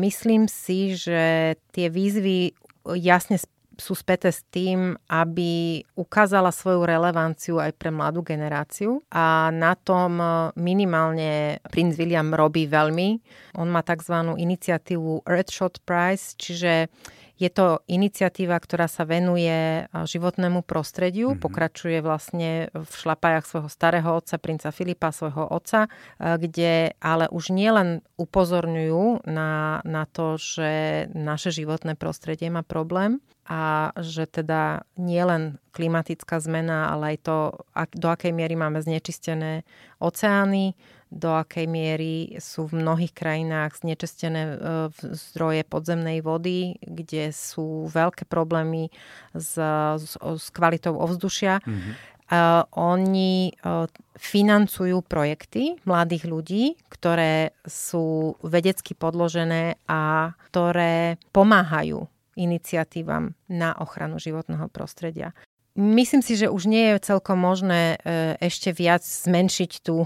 myslím si, že tie výzvy jasne sú späté s tým, aby ukázala svoju relevanciu aj pre mladú generáciu a na tom minimálne princ William robí veľmi. On má tzv. iniciatívu Earthshot Prize, čiže je to iniciatíva, ktorá sa venuje životnému prostrediu, mm-hmm. pokračuje vlastne v šlapajach svojho starého otca, princa Filipa, svojho otca, kde ale už nielen upozorňujú na, na to, že naše životné prostredie má problém, a že teda nielen klimatická zmena, ale aj to, do akej miery máme znečistené oceány, do akej miery sú v mnohých krajinách znečistené e, zdroje podzemnej vody, kde sú veľké problémy s, s, s kvalitou ovzdušia. Mm-hmm. Uh, oni uh, financujú projekty mladých ľudí, ktoré sú vedecky podložené a ktoré pomáhajú iniciatívam na ochranu životného prostredia. Myslím si, že už nie je celkom možné e, ešte viac zmenšiť tú,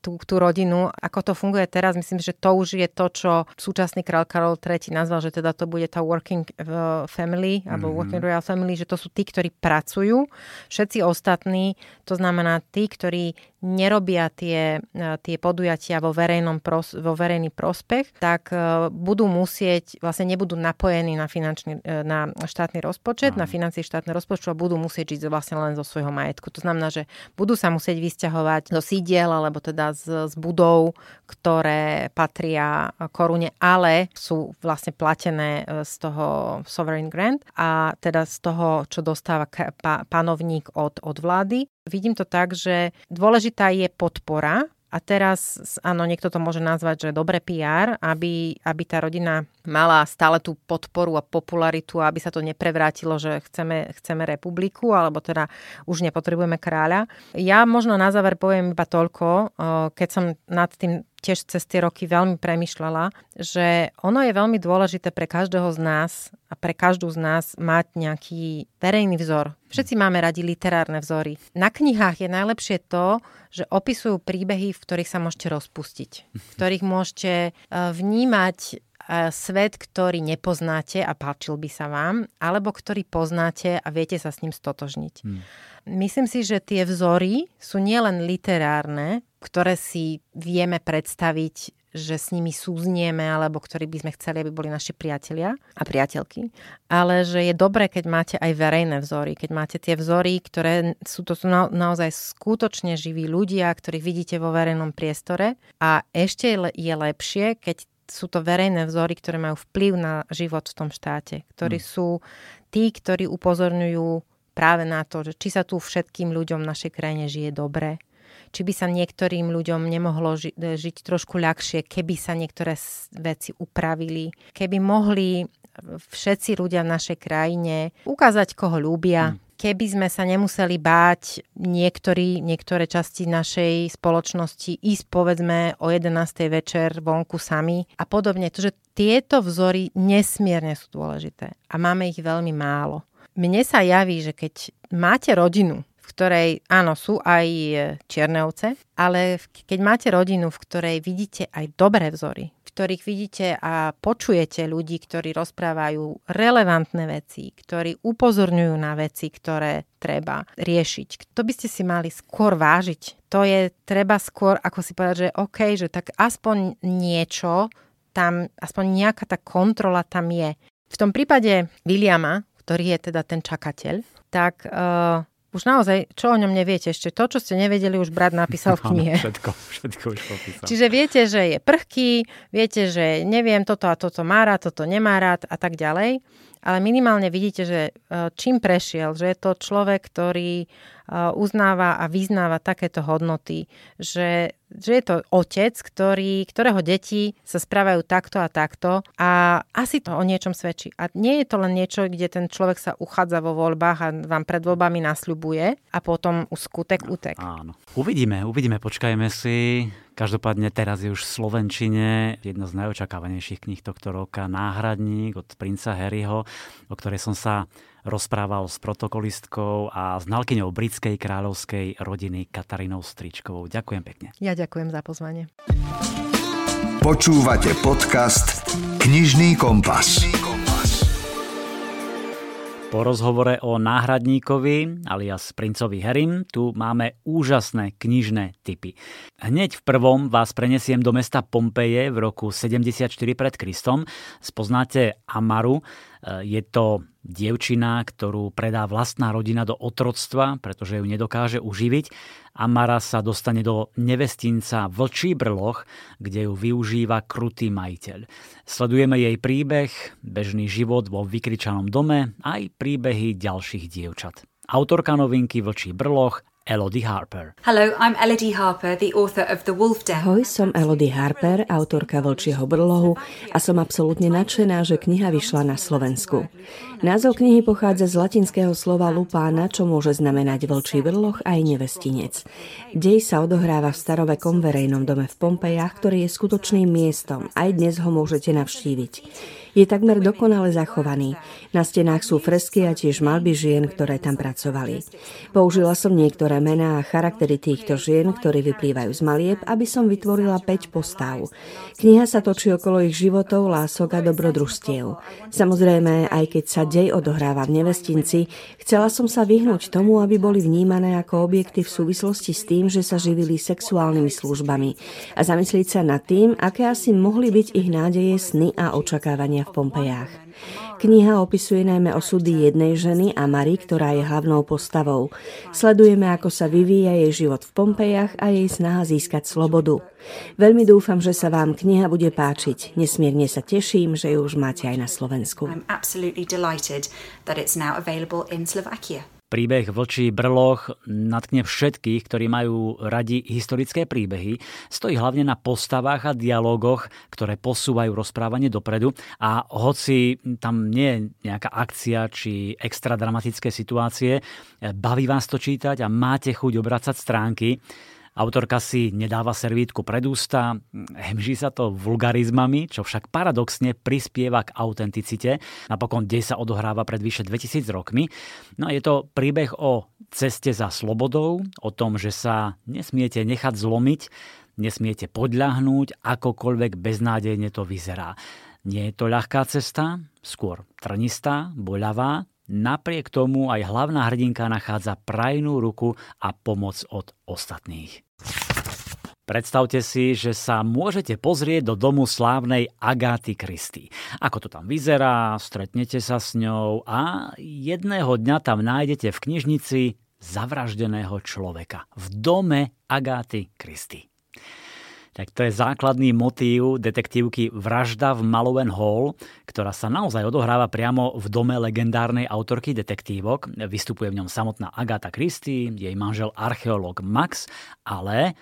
tú, tú rodinu. Ako to funguje teraz, myslím, že to už je to, čo súčasný král Karol III nazval, že teda to bude tá working e, family, alebo mm-hmm. working royal family, že to sú tí, ktorí pracujú. Všetci ostatní, to znamená tí, ktorí nerobia tie, e, tie podujatia vo, verejnom pros, vo verejný prospech, tak e, budú musieť, vlastne nebudú napojení na, finančný, e, na štátny rozpočet, Aha. na financie štátneho rozpočtu a budú musieť žiť vlastne len zo svojho majetku. To znamená, že budú sa musieť vysťahovať do sídiel alebo teda z, z budov, ktoré patria korune, ale sú vlastne platené z toho sovereign grant a teda z toho, čo dostáva panovník od, od vlády. Vidím to tak, že dôležitá je podpora a teraz, áno, niekto to môže nazvať, že dobre PR, aby, aby tá rodina mala stále tú podporu a popularitu, aby sa to neprevrátilo, že chceme, chceme republiku, alebo teda už nepotrebujeme kráľa. Ja možno na záver poviem iba toľko, keď som nad tým tiež cez tie roky veľmi premyšľala, že ono je veľmi dôležité pre každého z nás a pre každú z nás mať nejaký verejný vzor. Všetci máme radi literárne vzory. Na knihách je najlepšie to, že opisujú príbehy, v ktorých sa môžete rozpustiť, v ktorých môžete e, vnímať e, svet, ktorý nepoznáte a páčil by sa vám, alebo ktorý poznáte a viete sa s ním stotožniť. Hmm. Myslím si, že tie vzory sú nielen literárne, ktoré si vieme predstaviť, že s nimi súznieme alebo ktorí by sme chceli, aby boli naši priatelia a priateľky. Ale že je dobré, keď máte aj verejné vzory, keď máte tie vzory, ktoré sú to sú na, naozaj skutočne živí ľudia, ktorých vidíte vo verejnom priestore a ešte je lepšie, keď sú to verejné vzory, ktoré majú vplyv na život v tom štáte, ktorí hmm. sú tí, ktorí upozorňujú práve na to, že či sa tu všetkým ľuďom v našej krajine žije dobre, či by sa niektorým ľuďom nemohlo ži- žiť trošku ľahšie, keby sa niektoré veci upravili, keby mohli všetci ľudia v našej krajine ukázať, koho ľúbia, hmm keby sme sa nemuseli báť niektorí, niektoré časti našej spoločnosti ísť povedzme o 11. večer vonku sami a podobne. To, že tieto vzory nesmierne sú dôležité a máme ich veľmi málo. Mne sa javí, že keď máte rodinu, v ktorej, áno, sú aj čierne ovce, ale keď máte rodinu, v ktorej vidíte aj dobré vzory, ktorých vidíte a počujete ľudí, ktorí rozprávajú relevantné veci, ktorí upozorňujú na veci, ktoré treba riešiť. To by ste si mali skôr vážiť. To je treba skôr, ako si povedať, že OK, že tak aspoň niečo tam, aspoň nejaká tá kontrola tam je. V tom prípade Williama, ktorý je teda ten čakateľ, tak uh, už naozaj, čo o ňom neviete ešte? To, čo ste nevedeli, už brat napísal v knihe. všetko, všetko už popísal. Čiže viete, že je prchký, viete, že neviem, toto a toto má rád, toto nemá rád a tak ďalej. Ale minimálne vidíte, že e, čím prešiel, že je to človek, ktorý uznáva a vyznáva takéto hodnoty, že, že je to otec, ktorý, ktorého deti sa správajú takto a takto a asi to o niečom svedčí. A nie je to len niečo, kde ten človek sa uchádza vo voľbách a vám pred voľbami nasľubuje a potom skutek utek. Áno. Uvidíme, uvidíme, počkajme si. Každopádne teraz je už v Slovenčine jedna z najočakávanejších kníh tohto roka Náhradník od princa Harryho, o ktorej som sa rozprával s protokolistkou a znalkyňou britskej kráľovskej rodiny Katarínou Stričkovou. Ďakujem pekne. Ja ďakujem za pozvanie. Počúvate podcast Knižný kompas. Po rozhovore o náhradníkovi alias princovi Herim tu máme úžasné knižné typy. Hneď v prvom vás prenesiem do mesta Pompeje v roku 74 pred Kristom. Spoznáte Amaru, je to dievčina, ktorú predá vlastná rodina do otroctva, pretože ju nedokáže uživiť. Amara sa dostane do nevestinca Vlčí brloch, kde ju využíva krutý majiteľ. Sledujeme jej príbeh, bežný život vo vykričanom dome, aj príbehy ďalších dievčat. Autorka novinky Vlčí brloch Elodie Harper. Hello, I'm Elodie Harper, the author of The Wolf Den. Ahoj, som Elodie Harper, autorka Vlčieho brlohu a som absolútne nadšená, že kniha vyšla na Slovensku. Názov knihy pochádza z latinského slova lupána, čo môže znamenať vlčí brloch aj nevestinec. Dej sa odohráva v starovekom verejnom dome v Pompejach, ktorý je skutočným miestom. Aj dnes ho môžete navštíviť. Je takmer dokonale zachovaný. Na stenách sú fresky a tiež malby žien, ktoré tam pracovali. Použila som niektoré mená a charaktery týchto žien, ktorí vyplývajú z malieb, aby som vytvorila 5 postav. Kniha sa točí okolo ich životov, lások a dobrodružstiev. Samozrejme, aj keď sa dej odohráva v nevestinci, chcela som sa vyhnúť tomu, aby boli vnímané ako objekty v súvislosti s tým, že sa živili sexuálnymi službami a zamyslieť sa nad tým, aké asi mohli byť ich nádeje, sny a očakávania v Pompejách. Kniha opisuje najmä osudy jednej ženy a Mary, ktorá je hlavnou postavou. Sledujeme, ako sa vyvíja jej život v Pompejach a jej snaha získať slobodu. Veľmi dúfam, že sa vám kniha bude páčiť. Nesmierne sa teším, že ju už máte aj na Slovensku. I'm absolutely delighted that it's now available in Slovakia. Príbeh Vlčí brloch natkne všetkých, ktorí majú radi historické príbehy. Stojí hlavne na postavách a dialogoch, ktoré posúvajú rozprávanie dopredu a hoci tam nie je nejaká akcia či extra dramatické situácie, baví vás to čítať a máte chuť obracať stránky, Autorka si nedáva servítku pred ústa, hemží sa to vulgarizmami, čo však paradoxne prispieva k autenticite. Napokon dej sa odohráva pred vyše 2000 rokmi. No a je to príbeh o ceste za slobodou, o tom, že sa nesmiete nechať zlomiť, nesmiete podľahnúť, akokoľvek beznádejne to vyzerá. Nie je to ľahká cesta, skôr trnistá, boľavá, Napriek tomu aj hlavná hrdinka nachádza prajnú ruku a pomoc od ostatných. Predstavte si, že sa môžete pozrieť do domu slávnej Agáty Kristy. Ako to tam vyzerá, stretnete sa s ňou a jedného dňa tam nájdete v knižnici zavraždeného človeka. V dome Agáty Kristy. Tak to je základný motív detektívky Vražda v Malowen Hall, ktorá sa naozaj odohráva priamo v dome legendárnej autorky detektívok. Vystupuje v ňom samotná Agáta Christie, jej manžel archeológ Max, ale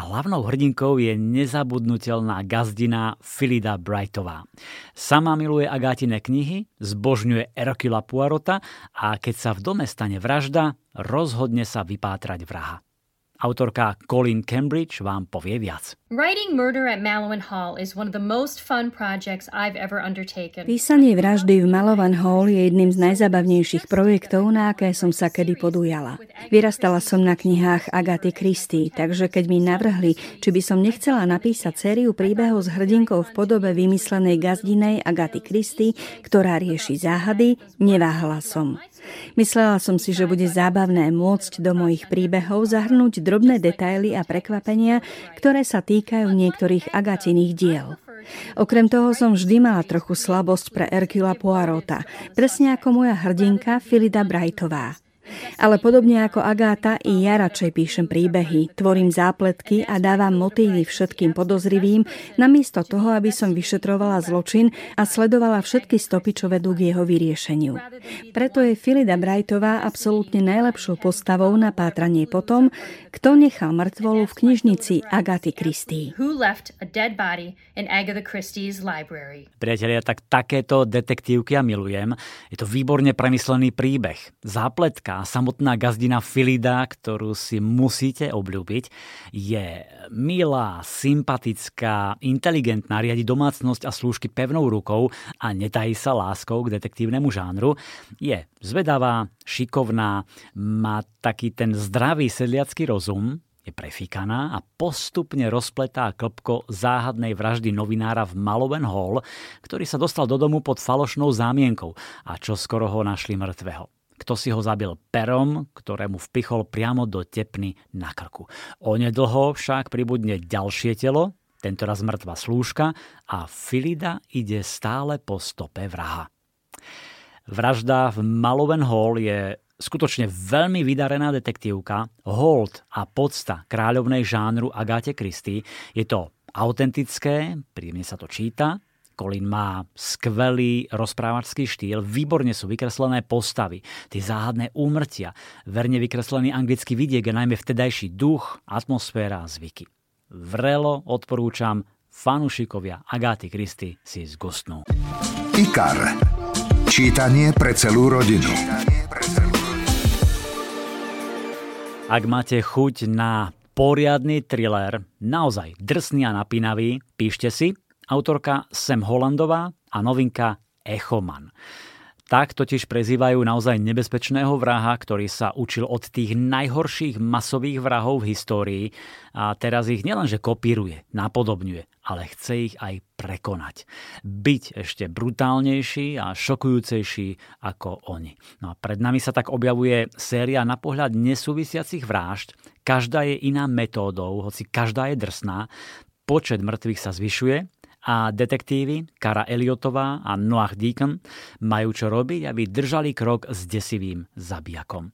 Hlavnou hrdinkou je nezabudnutelná gazdina Filida Brightová. Sama miluje Agátine knihy, zbožňuje Erokila Poirota a keď sa v dome stane vražda, rozhodne sa vypátrať vraha. Autorka Colin Cambridge vám povie viac. Writing Murder at Malowan Hall is one of the most fun projects I've ever undertaken. Písanie vraždy v Malowan Hall je jedným z najzabavnejších projektov, na aké som sa kedy podujala. Vyrastala som na knihách Agaty Christie, takže keď mi navrhli, či by som nechcela napísať sériu príbehov s hrdinkou v podobe vymyslenej gazdinej Agaty Christie, ktorá rieši záhady, neváhala som. Myslela som si, že bude zábavné môcť do mojich príbehov zahrnúť drobné detaily a prekvapenia, ktoré sa týkajú niektorých agatiných diel. Okrem toho som vždy mala trochu slabosť pre Erkila Poirota, presne ako moja hrdinka Filida Brightová. Ale podobne ako Agáta, i ja radšej píšem príbehy, tvorím zápletky a dávam motívy všetkým podozrivým, namiesto toho, aby som vyšetrovala zločin a sledovala všetky stopy, čo vedú k jeho vyriešeniu. Preto je Filida Brightová absolútne najlepšou postavou na pátranie potom, kto nechal mŕtvolu v knižnici Agaty Christie. Priatelia, tak takéto detektívky ja milujem. Je to výborne premyslený príbeh. Zápletka samotná gazdina Filida, ktorú si musíte obľúbiť, je milá, sympatická, inteligentná, riadi domácnosť a slúžky pevnou rukou a netají sa láskou k detektívnemu žánru. Je zvedavá, šikovná, má taký ten zdravý sedliacký rozum, je prefíkaná a postupne rozpletá klpko záhadnej vraždy novinára v Malowen Hall, ktorý sa dostal do domu pod falošnou zámienkou a čo skoro ho našli mŕtvého kto si ho zabil perom, ktorému vpichol priamo do tepny na krku. Onedlho však pribudne ďalšie telo, tentoraz mŕtva slúžka a Filida ide stále po stope vraha. Vražda v Malowen Hall je skutočne veľmi vydarená detektívka, hold a podsta kráľovnej žánru Agáte Christie. Je to autentické, príjemne sa to číta, Colin má skvelý rozprávačský štýl, výborne sú vykreslené postavy, tie záhadné úmrtia, verne vykreslený anglický vidiek a najmä vtedajší duch, atmosféra a zvyky. Vrelo odporúčam fanúšikovia Agáty Kristy si zgostnú. IKAR. Čítanie pre celú rodinu. Ak máte chuť na poriadny thriller, naozaj drsný a napínavý, píšte si autorka Sam Hollandová a novinka Echoman. Tak totiž prezývajú naozaj nebezpečného vraha, ktorý sa učil od tých najhorších masových vrahov v histórii a teraz ich nielenže kopíruje, napodobňuje, ale chce ich aj prekonať. Byť ešte brutálnejší a šokujúcejší ako oni. No a pred nami sa tak objavuje séria na pohľad nesúvisiacich vražd. Každá je iná metódou, hoci každá je drsná. Počet mŕtvych sa zvyšuje a detektívy Kara Eliotová a Noah Deacon majú čo robiť, aby držali krok s desivým zabijakom.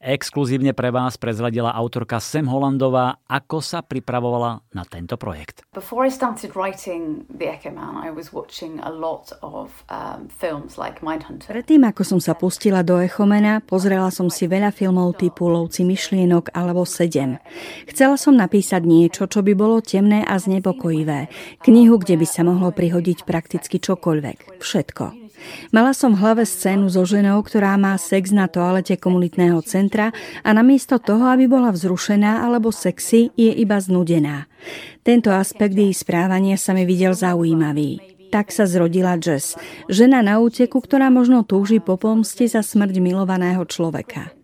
Exkluzívne pre vás prezradila autorka Sam Hollandová, ako sa pripravovala na tento projekt. Before I started writing The Echo Man, I was watching a lot of um, films like Mindhunter. Predtým, ako som sa pustila do Echomena, pozrela som si veľa filmov typu Lovci myšlienok alebo Sedem. Chcela som napísať niečo, čo by bolo temné a znepokojivé. Knihu, kde by sa mohlo prihodiť prakticky čokoľvek. Všetko. Mala som v hlave scénu so ženou, ktorá má sex na toalete komunitného centra a namiesto toho, aby bola vzrušená alebo sexy, je iba znudená. Tento aspekt jej správania sa mi videl zaujímavý. Tak sa zrodila Jess, žena na úteku, ktorá možno túži po pomste za smrť milovaného človeka.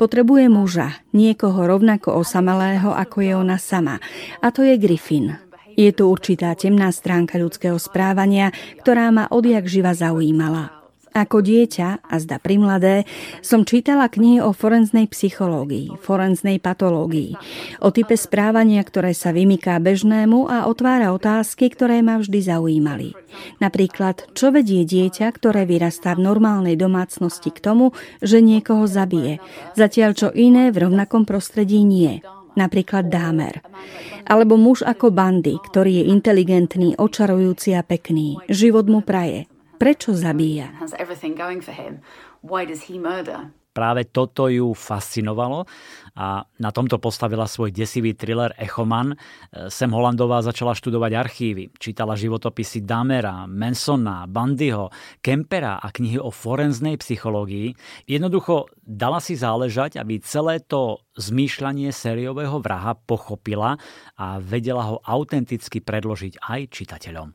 Potrebuje muža, niekoho rovnako osamelého, ako je ona sama. A to je Griffin, je tu určitá temná stránka ľudského správania, ktorá ma odjak živa zaujímala. Ako dieťa, a zda primladé, som čítala knihy o forenznej psychológii, forenznej patológii, o type správania, ktoré sa vymyká bežnému a otvára otázky, ktoré ma vždy zaujímali. Napríklad, čo vedie dieťa, ktoré vyrastá v normálnej domácnosti k tomu, že niekoho zabije, zatiaľ čo iné v rovnakom prostredí nie napríklad Dámer. Alebo muž ako Bandy, ktorý je inteligentný, očarujúci a pekný. Život mu praje. Prečo zabíja? Práve toto ju fascinovalo a na tomto postavila svoj desivý thriller Echoman. Sem Holandová začala študovať archívy, čítala životopisy Damera, Mansona, Bandyho, Kempera a knihy o forenznej psychológii. Jednoducho dala si záležať, aby celé to zmýšľanie sériového vraha pochopila a vedela ho autenticky predložiť aj čitateľom.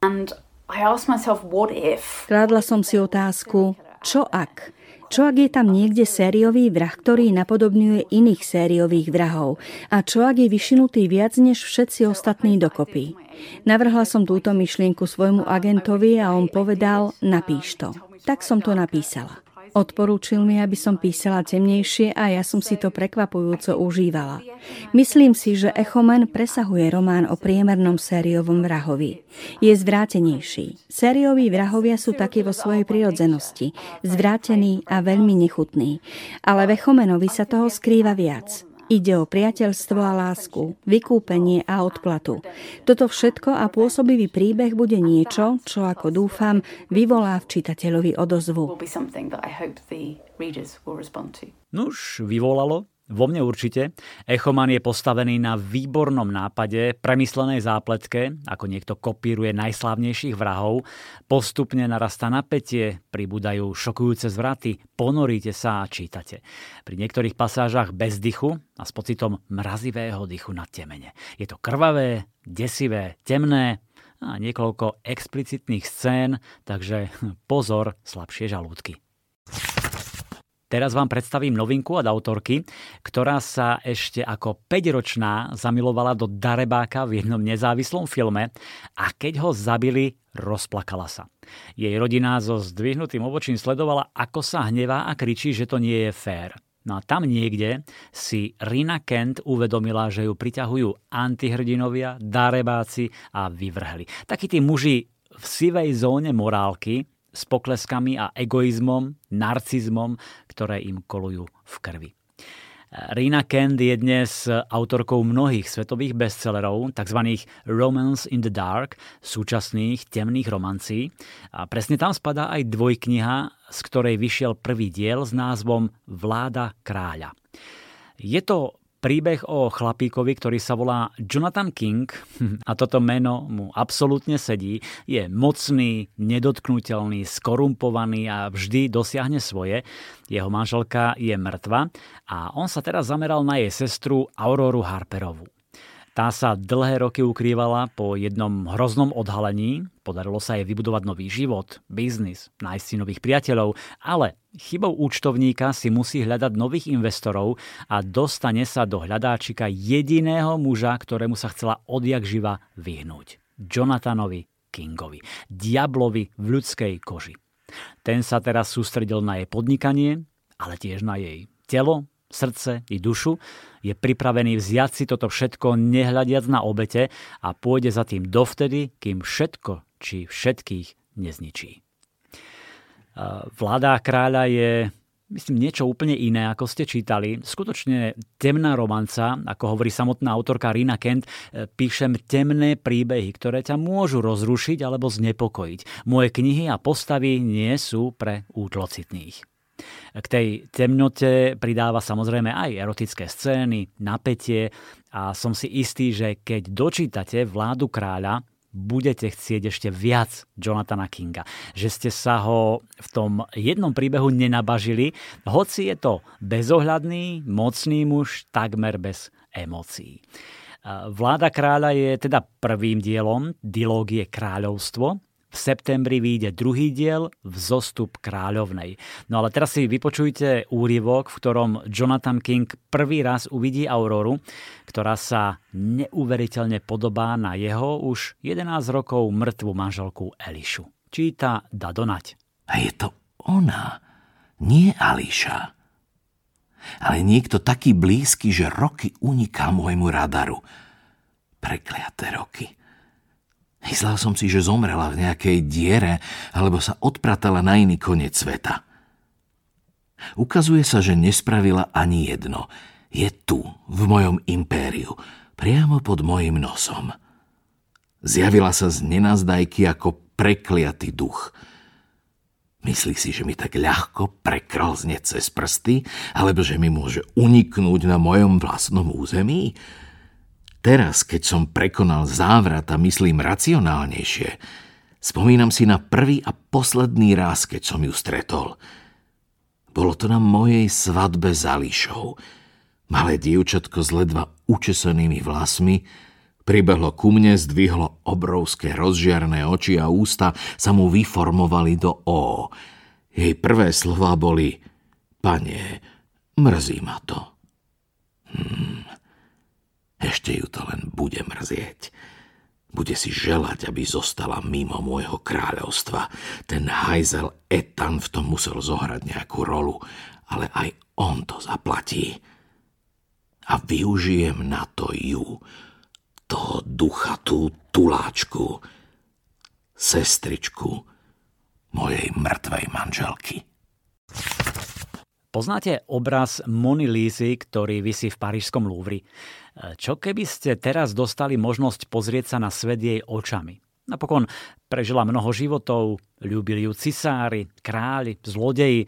Kládla som si otázku, čo ak? Čo ak je tam niekde sériový vrah, ktorý napodobňuje iných sériových vrahov? A čo ak je vyšinutý viac než všetci ostatní dokopy? Navrhla som túto myšlienku svojmu agentovi a on povedal, napíš to. Tak som to napísala. Odporúčil mi, aby som písala temnejšie a ja som si to prekvapujúco užívala. Myslím si, že Echoman presahuje román o priemernom sériovom vrahovi. Je zvrátenejší. Sérioví vrahovia sú takí vo svojej prirodzenosti, zvrátení a veľmi nechutní. Ale v Echomenovi sa toho skrýva viac. Ide o priateľstvo a lásku, vykúpenie a odplatu. Toto všetko a pôsobivý príbeh bude niečo, čo ako dúfam, vyvolá v čitateľovi odozvu. Nuž, vyvolalo, vo mne určite. Echoman je postavený na výbornom nápade, premyslenej zápletke, ako niekto kopíruje najslávnejších vrahov. Postupne narastá napätie, pribúdajú šokujúce zvraty, ponoríte sa a čítate. Pri niektorých pasážach bez dychu a s pocitom mrazivého dychu na temene. Je to krvavé, desivé, temné, a niekoľko explicitných scén, takže pozor, slabšie žalúdky. Teraz vám predstavím novinku od autorky, ktorá sa ešte ako 5-ročná zamilovala do darebáka v jednom nezávislom filme a keď ho zabili, rozplakala sa. Jej rodina so zdvihnutým obočím sledovala, ako sa hnevá a kričí, že to nie je fér. No a tam niekde si Rina Kent uvedomila, že ju priťahujú antihrdinovia, darebáci a vyvrhli. Takí tí muži v sivej zóne morálky, s pokleskami a egoizmom, narcizmom, ktoré im kolujú v krvi. Rina Kent je dnes autorkou mnohých svetových bestsellerov, tzv. Romance in the Dark, súčasných temných romancí. A presne tam spadá aj dvojkniha, z ktorej vyšiel prvý diel s názvom Vláda kráľa. Je to príbeh o chlapíkovi, ktorý sa volá Jonathan King a toto meno mu absolútne sedí. Je mocný, nedotknutelný, skorumpovaný a vždy dosiahne svoje. Jeho manželka je mŕtva a on sa teraz zameral na jej sestru Auroru Harperovú. Tá sa dlhé roky ukrývala po jednom hroznom odhalení. Podarilo sa jej vybudovať nový život, biznis, nájsť si nových priateľov, ale chybou účtovníka si musí hľadať nových investorov a dostane sa do hľadáčika jediného muža, ktorému sa chcela odjak živa vyhnúť. Jonathanovi Kingovi, diablovi v ľudskej koži. Ten sa teraz sústredil na jej podnikanie, ale tiež na jej telo, srdce i dušu, je pripravený vziať si toto všetko nehľadiac na obete a pôjde za tým dovtedy, kým všetko či všetkých nezničí. Vláda kráľa je myslím, niečo úplne iné, ako ste čítali. Skutočne temná romanca, ako hovorí samotná autorka Rina Kent, e, píšem temné príbehy, ktoré ťa môžu rozrušiť alebo znepokojiť. Moje knihy a postavy nie sú pre útlocitných. K tej temnote pridáva samozrejme aj erotické scény, napätie a som si istý, že keď dočítate Vládu kráľa, budete chcieť ešte viac Jonathana Kinga. Že ste sa ho v tom jednom príbehu nenabažili, hoci je to bezohľadný, mocný muž, takmer bez emócií. Vláda kráľa je teda prvým dielom dilógie Kráľovstvo, v septembri vyjde druhý diel Vzostup kráľovnej. No ale teraz si vypočujte úryvok, v ktorom Jonathan King prvý raz uvidí Auroru, ktorá sa neuveriteľne podobá na jeho už 11 rokov mŕtvu manželku Elišu. Číta Dadonať. A je to ona, nie Ališa. Ale niekto taký blízky, že roky uniká môjmu radaru. Prekliaté roky. Myslel som si, že zomrela v nejakej diere alebo sa odpratala na iný koniec sveta. Ukazuje sa, že nespravila ani jedno. Je tu, v mojom impériu, priamo pod mojim nosom. Zjavila sa z nenazdajky ako prekliatý duch – Myslí si, že mi tak ľahko prekrlzne cez prsty, alebo že mi môže uniknúť na mojom vlastnom území? Teraz, keď som prekonal závrat a myslím racionálnejšie, spomínam si na prvý a posledný raz, keď som ju stretol. Bolo to na mojej svadbe za Lišou. Malé dievčatko s ledva učesenými vlasmi, Pribehlo ku mne, zdvihlo obrovské rozžiarné oči a ústa sa mu vyformovali do O. Jej prvé slova boli Pane, mrzí ma to. Hmm. Ešte ju to len bude mrzieť. Bude si želať, aby zostala mimo môjho kráľovstva. Ten hajzel Etan v tom musel zohrať nejakú rolu, ale aj on to zaplatí. A využijem na to ju, toho ducha, tú tuláčku, sestričku mojej mŕtvej manželky. Poznáte obraz Mony Lízy, ktorý vysí v parížskom Louvre? Čo keby ste teraz dostali možnosť pozrieť sa na svet jej očami? Napokon prežila mnoho životov, ľúbili ju cisári, králi, zlodeji,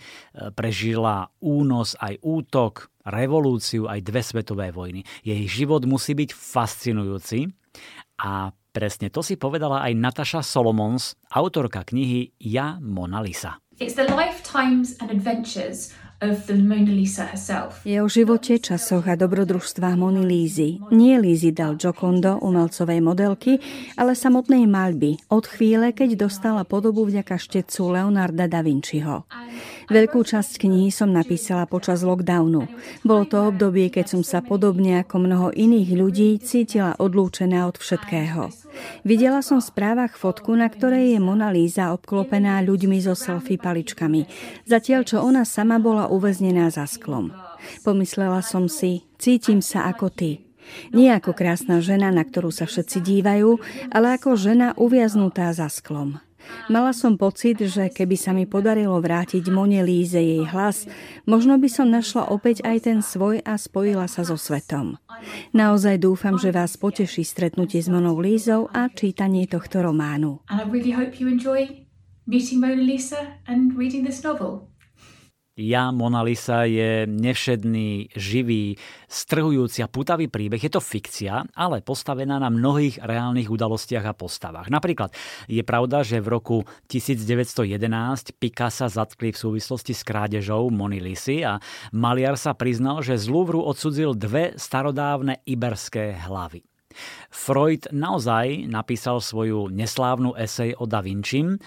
prežila únos aj útok, revolúciu, aj dve svetové vojny. Jej život musí byť fascinujúci a presne to si povedala aj Natasha Solomons, autorka knihy Ja Mona Lisa. It's the lifetimes and adventures je o živote, časoch a dobrodružstvách Mony Lízy. Nie Lízy dal Jokondo, umelcovej modelky, ale samotnej maľby od chvíle, keď dostala podobu vďaka štetcu Leonarda da Vinciho. Veľkú časť knihy som napísala počas lockdownu. Bolo to obdobie, keď som sa podobne ako mnoho iných ľudí cítila odlúčená od všetkého. Videla som v správach fotku, na ktorej je Mona Lisa obklopená ľuďmi so selfie paličkami, zatiaľ čo ona sama bola uväznená za sklom. Pomyslela som si, cítim sa ako ty. Nie ako krásna žena, na ktorú sa všetci dívajú, ale ako žena uviaznutá za sklom. Mala som pocit, že keby sa mi podarilo vrátiť Mone Líze jej hlas, možno by som našla opäť aj ten svoj a spojila sa so svetom. Naozaj dúfam, že vás poteší stretnutie s Monou Lízou a čítanie tohto románu. And I really hope you enjoy meeting Mona Lisa and reading this novel. Ja, Mona Lisa je nevšedný, živý, strhujúci a putavý príbeh. Je to fikcia, ale postavená na mnohých reálnych udalostiach a postavách. Napríklad je pravda, že v roku 1911 Picasso zatkli v súvislosti s krádežou Mony Lisy a maliar sa priznal, že z Louvru odsudzil dve starodávne iberské hlavy. Freud naozaj napísal svoju neslávnu esej o Da Vinčim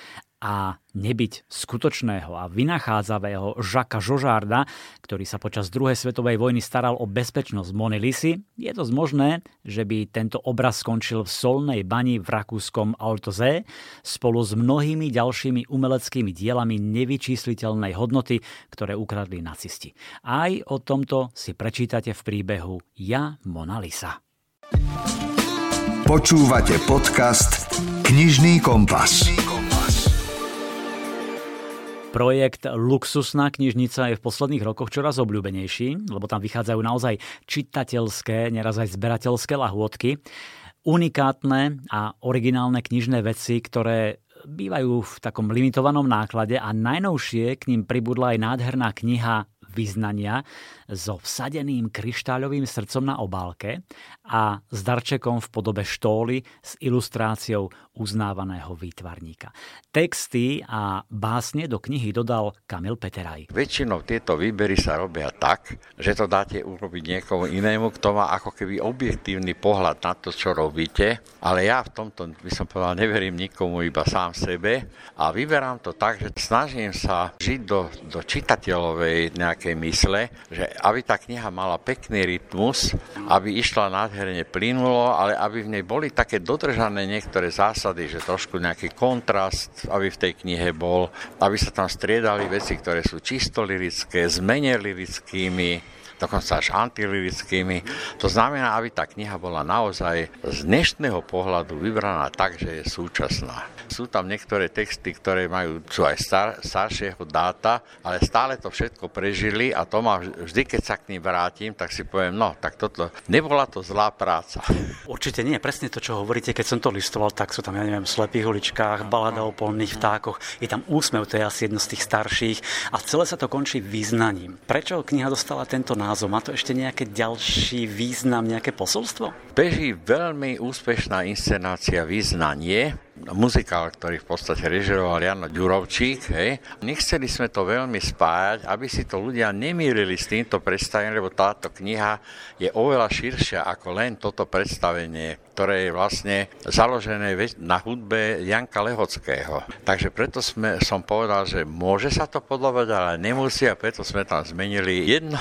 a nebyť skutočného a vynachádzavého Žaka Žožárda, ktorý sa počas druhej svetovej vojny staral o bezpečnosť Mony Lisy, je dosť možné, že by tento obraz skončil v solnej bani v rakúskom Altoze spolu s mnohými ďalšími umeleckými dielami nevyčísliteľnej hodnoty, ktoré ukradli nacisti. Aj o tomto si prečítate v príbehu Ja Mona Lisa. Počúvate podcast Knižný kompas. Projekt Luxusná knižnica je v posledných rokoch čoraz obľúbenejší, lebo tam vychádzajú naozaj čitateľské, neraz aj zberateľské lahôdky, unikátne a originálne knižné veci, ktoré bývajú v takom limitovanom náklade a najnovšie k ním pribudla aj nádherná kniha vyznania so vsadeným kryštáľovým srdcom na obálke a s darčekom v podobe štóly s ilustráciou uznávaného výtvarníka. Texty a básne do knihy dodal Kamil Peteraj. Väčšinou tieto výbery sa robia tak, že to dáte urobiť niekomu inému, kto má ako keby objektívny pohľad na to, čo robíte, ale ja v tomto by som povedal, neverím nikomu, iba sám sebe a vyberám to tak, že snažím sa žiť do, do čitateľovej nejakej mysle, že aby tá kniha mala pekný rytmus, aby išla nádherne plynulo, ale aby v nej boli také dodržané niektoré zásady, že trošku nejaký kontrast, aby v tej knihe bol, aby sa tam striedali veci, ktoré sú čisto lirické, zmene lirickými, dokonca až antilirickými. To znamená, aby tá kniha bola naozaj z dnešného pohľadu vybraná tak, že je súčasná. Sú tam niektoré texty, ktoré majú, sú aj star, staršieho dáta, ale stále to všetko prežili a to ma vždy, keď sa k ním vrátim, tak si poviem, no, tak toto, nebola to zlá práca. Určite nie, presne to, čo hovoríte, keď som to listoval, tak sú tam, ja neviem, v slepých uličkách, balada o polných vtákoch, je tam úsmev, to je asi jedno z tých starších a celé sa to končí význaním. Prečo kniha dostala tento názov? Má to ešte nejaký ďalší význam, nejaké posolstvo? Beží veľmi úspešná inscenácia Význanie, muzikál, ktorý v podstate režiroval Jano Ďurovčík. Hej. Nechceli sme to veľmi spájať, aby si to ľudia nemýlili s týmto predstavením, lebo táto kniha je oveľa širšia ako len toto predstavenie, ktoré je vlastne založené na hudbe Janka Lehockého. Takže preto sme, som povedal, že môže sa to podobať, ale nemusí a preto sme tam zmenili jedno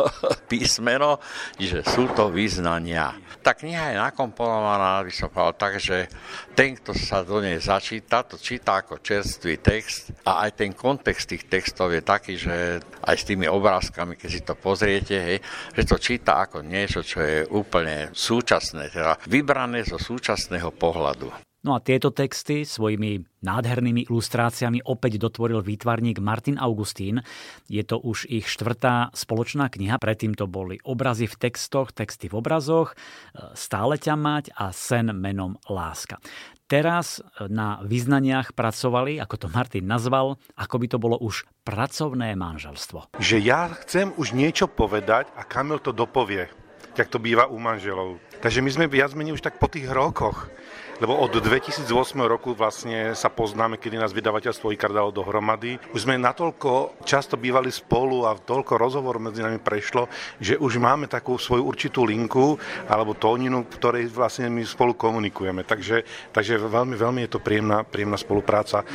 písmeno, že sú to význania. Tá kniha je nakomponovaná, by som povedal tak, že ten, kto sa do nej začíta, to číta ako čerstvý text a aj ten kontext tých textov je taký, že aj s tými obrázkami, keď si to pozriete, hej, že to číta ako niečo, čo je úplne súčasné, teda vybrané zo súčasného pohľadu. No a tieto texty svojimi nádhernými ilustráciami opäť dotvoril výtvarník Martin Augustín. Je to už ich štvrtá spoločná kniha, predtým to boli obrazy v textoch, texty v obrazoch, Stále ťa mať a Sen menom láska. Teraz na vyznaniach pracovali, ako to Martin nazval, ako by to bolo už pracovné manželstvo. Že ja chcem už niečo povedať a Kamil to dopovie, jak to býva u manželov. Takže my sme viac menej už tak po tých rokoch lebo od 2008 roku vlastne sa poznáme, kedy nás vydavateľstvo IKAR dalo dohromady. Už sme natoľko často bývali spolu a toľko rozhovor medzi nami prešlo, že už máme takú svoju určitú linku alebo tóninu, v ktorej vlastne my spolu komunikujeme. Takže, takže veľmi, veľmi je to príjemná, príjemná spolupráca. E,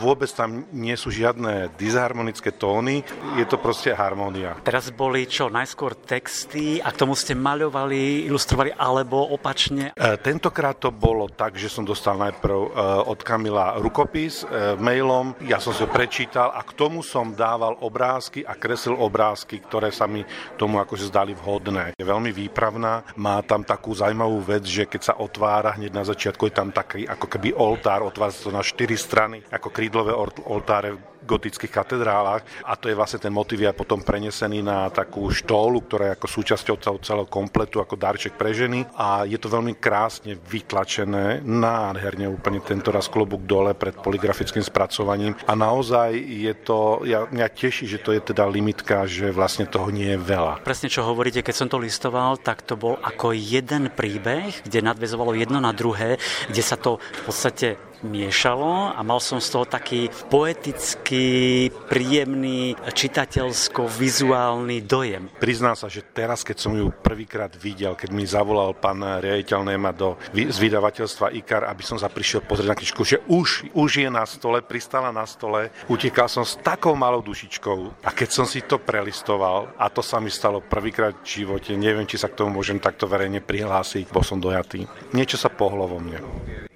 vôbec tam nie sú žiadne disharmonické tóny, je to proste harmónia. Teraz boli čo, najskôr texty a k tomu ste maľovali, ilustrovali alebo opačne? E, tentokrát to bolo bolo tak, že som dostal najprv e, od Kamila rukopis e, mailom, ja som si ho prečítal a k tomu som dával obrázky a kreslil obrázky, ktoré sa mi tomu akože zdali vhodné. Je veľmi výpravná, má tam takú zaujímavú vec, že keď sa otvára hneď na začiatku, je tam taký ako keby oltár, otvára sa to na štyri strany, ako krídlové oltáre gotických katedrálach a to je vlastne ten motiv je potom prenesený na takú štólu, ktorá je ako súčasťou celého, kompletu, ako darček pre ženy a je to veľmi krásne vytlačené, nádherne úplne tento raz klobúk dole pred poligrafickým spracovaním a naozaj je to, ja, mňa teší, že to je teda limitka, že vlastne toho nie je veľa. Presne čo hovoríte, keď som to listoval, tak to bol ako jeden príbeh, kde nadvezovalo jedno na druhé, kde sa to v podstate miešalo a mal som z toho taký poetický, príjemný, čitateľsko-vizuálny dojem. Priznám sa, že teraz, keď som ju prvýkrát videl, keď mi zavolal pán riaditeľ Nema do, z vydavateľstva IKAR, aby som sa prišiel pozrieť na knižku, že už, už je na stole, pristala na stole, utekal som s takou malou dušičkou a keď som si to prelistoval, a to sa mi stalo prvýkrát v živote, neviem, či sa k tomu môžem takto verejne prihlásiť, bol som dojatý. Niečo sa pohlo vo mne.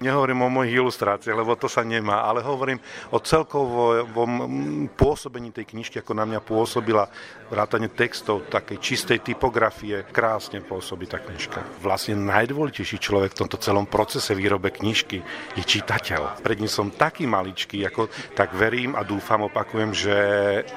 Nehovorím o mojich ilustráciách, lebo to sa nemá, ale hovorím o celkovom pôsobení tej knižky, ako na mňa pôsobila vrátane textov, takej čistej typografie. Krásne pôsobí tá knižka. Vlastne najdôležitejší človek v tomto celom procese výrobe knižky je čitateľ. Pred ním som taký maličký, ako tak verím a dúfam, opakujem, že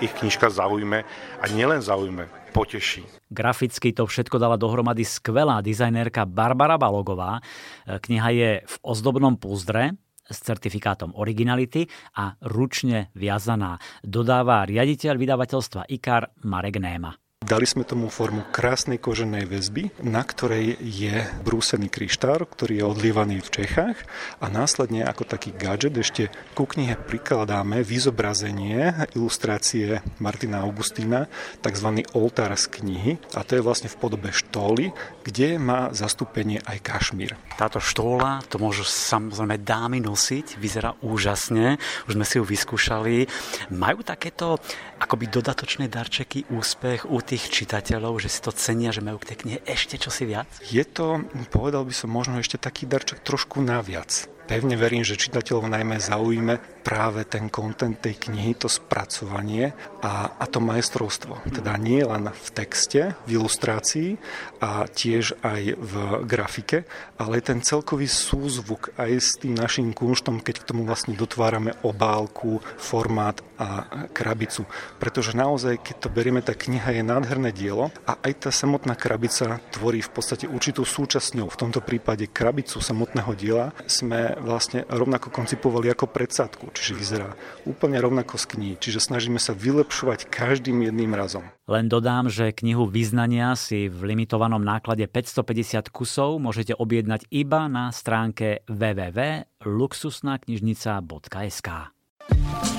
ich knižka zaujme a nielen zaujme, poteší. Graficky to všetko dala dohromady skvelá dizajnérka Barbara Balogová. Kniha je v ozdobnom púzdre, s certifikátom originality a ručne viazaná, dodáva riaditeľ vydavateľstva IKAR Marek Néma. Dali sme tomu formu krásnej koženej väzby, na ktorej je brúsený kryštár, ktorý je odlievaný v Čechách a následne ako taký gadget ešte ku knihe prikladáme vyzobrazenie ilustrácie Martina Augustína, tzv. oltár z knihy a to je vlastne v podobe štóly, kde má zastúpenie aj kašmír. Táto štóla, to môžu samozrejme dámy nosiť, vyzerá úžasne, už sme si ju vyskúšali. Majú takéto akoby dodatočné darčeky, úspech u tých čitateľov, že si to cenia, že majú k tej knihe ešte čosi viac? Je to, povedal by som, možno ešte taký darček trošku naviac. Pevne verím, že čitateľov najmä zaujíme práve ten kontent tej knihy, to spracovanie a, a to majstrovstvo. Teda nie len v texte, v ilustrácii a tiež aj v grafike, ale ten celkový súzvuk aj s tým našim kunštom, keď k tomu vlastne dotvárame obálku, formát a krabicu. Pretože naozaj, keď to berieme, tá kniha je nádherné dielo a aj tá samotná krabica tvorí v podstate určitú súčasňou. V tomto prípade krabicu samotného diela sme vlastne rovnako koncipovali ako predsadku čiže vyzerá úplne rovnako z knihy, čiže snažíme sa vylepšovať každým jedným razom. Len dodám, že knihu Vyznania si v limitovanom náklade 550 kusov môžete objednať iba na stránke www.luxusnaknižnica.sk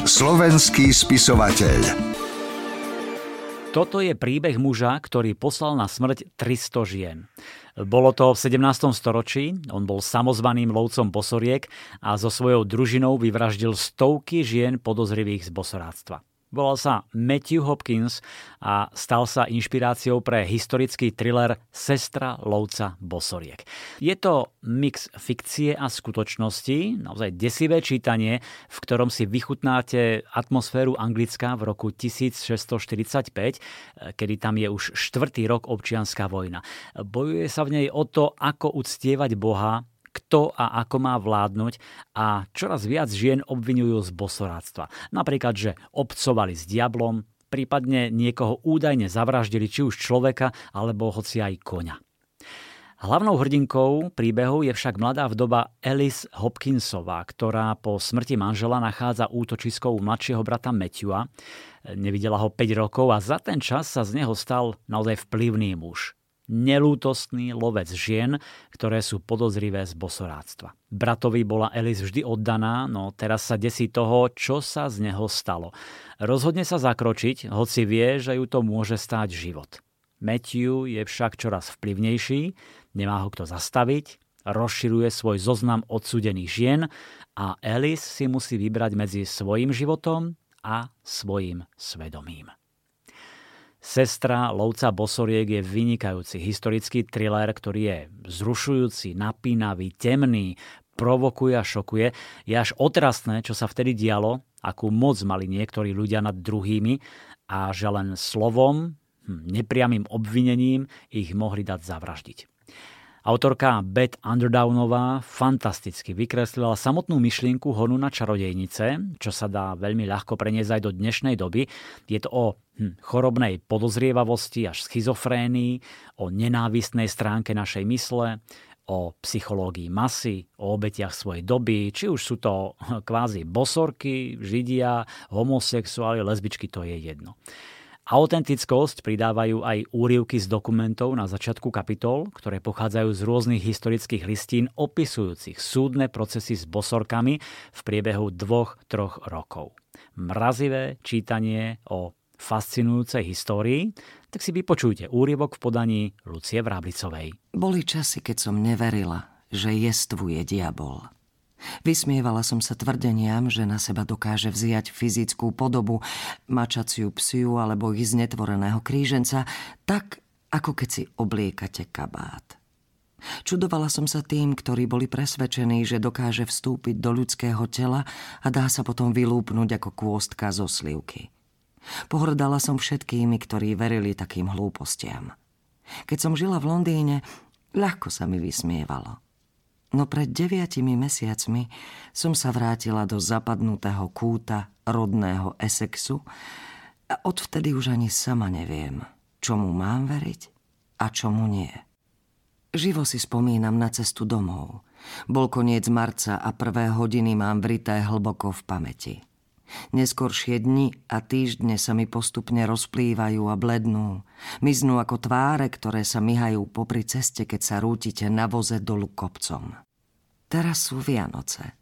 Slovenský spisovateľ toto je príbeh muža, ktorý poslal na smrť 300 žien. Bolo to v 17. storočí, on bol samozvaným lovcom bosoriek a so svojou družinou vyvraždil stovky žien podozrivých z bosoráctva. Volal sa Matthew Hopkins a stal sa inšpiráciou pre historický thriller Sestra lovca bosoriek. Je to mix fikcie a skutočnosti, naozaj desivé čítanie, v ktorom si vychutnáte atmosféru Anglická v roku 1645, kedy tam je už štvrtý rok občianská vojna. Bojuje sa v nej o to, ako uctievať Boha kto a ako má vládnuť a čoraz viac žien obvinujú z bosoráctva. Napríklad, že obcovali s diablom, prípadne niekoho údajne zavraždili či už človeka alebo hoci aj koňa. Hlavnou hrdinkou príbehu je však mladá vdoba Alice Hopkinsová, ktorá po smrti manžela nachádza útočisko u mladšieho brata Matthewa. Nevidela ho 5 rokov a za ten čas sa z neho stal naozaj vplyvný muž nelútostný lovec žien, ktoré sú podozrivé z bosoráctva. Bratovi bola Elis vždy oddaná, no teraz sa desí toho, čo sa z neho stalo. Rozhodne sa zakročiť, hoci vie, že ju to môže stáť život. Matthew je však čoraz vplyvnejší, nemá ho kto zastaviť, rozširuje svoj zoznam odsudených žien a Alice si musí vybrať medzi svojim životom a svojim svedomím. Sestra lovca bosoriek je vynikajúci historický thriller, ktorý je zrušujúci, napínavý, temný, provokuje a šokuje. Je až otrasné, čo sa vtedy dialo, akú moc mali niektorí ľudia nad druhými a že len slovom, hm, nepriamým obvinením ich mohli dať zavraždiť. Autorka Beth Underdownová fantasticky vykreslila samotnú myšlienku honu na čarodejnice, čo sa dá veľmi ľahko preniesť aj do dnešnej doby. Je to o hm, chorobnej podozrievavosti až schizofrénii, o nenávistnej stránke našej mysle, o psychológii masy, o obetiach svojej doby, či už sú to kvázi bosorky, židia, homosexuáli, lesbičky, to je jedno. Autentickosť pridávajú aj úrivky z dokumentov na začiatku kapitol, ktoré pochádzajú z rôznych historických listín opisujúcich súdne procesy s bosorkami v priebehu dvoch, troch rokov. Mrazivé čítanie o fascinujúcej histórii, tak si vypočujte úryvok v podaní Lucie Vráblicovej. Boli časy, keď som neverila, že jestvuje diabol. Vysmievala som sa tvrdeniam, že na seba dokáže vziať fyzickú podobu, mačaciu psiu alebo ich znetvoreného kríženca, tak ako keď si obliekate kabát. Čudovala som sa tým, ktorí boli presvedčení, že dokáže vstúpiť do ľudského tela a dá sa potom vylúpnuť ako kôstka zo slivky. Pohrdala som všetkými, ktorí verili takým hlúpostiam. Keď som žila v Londýne, ľahko sa mi vysmievalo. No pred deviatimi mesiacmi som sa vrátila do zapadnutého kúta rodného Essexu a odvtedy už ani sama neviem, čomu mám veriť a čomu nie. Živo si spomínam na cestu domov. Bol koniec marca a prvé hodiny mám vrité hlboko v pamäti. Neskoršie dni a týždne sa mi postupne rozplývajú a blednú. Miznú ako tváre, ktoré sa myhajú popri ceste, keď sa rútite na voze dolu kopcom. Teraz sú Vianoce.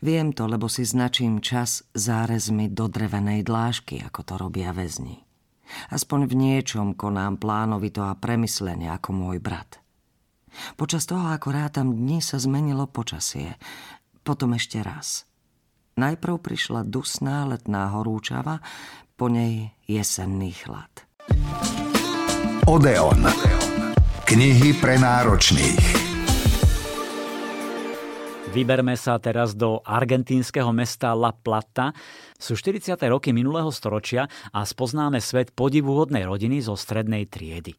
Viem to, lebo si značím čas zárezmi do drevenej dlážky, ako to robia väzni. Aspoň v niečom konám plánovito a premyslene ako môj brat. Počas toho, ako rátam dni, sa zmenilo počasie. Potom ešte raz. Najprv prišla dusná letná horúčava, po nej jesenný chlad. Odeon. Knihy pre náročných. Vyberme sa teraz do argentínskeho mesta La Plata. Sú 40. roky minulého storočia a spoznáme svet podivuhodnej rodiny zo strednej triedy.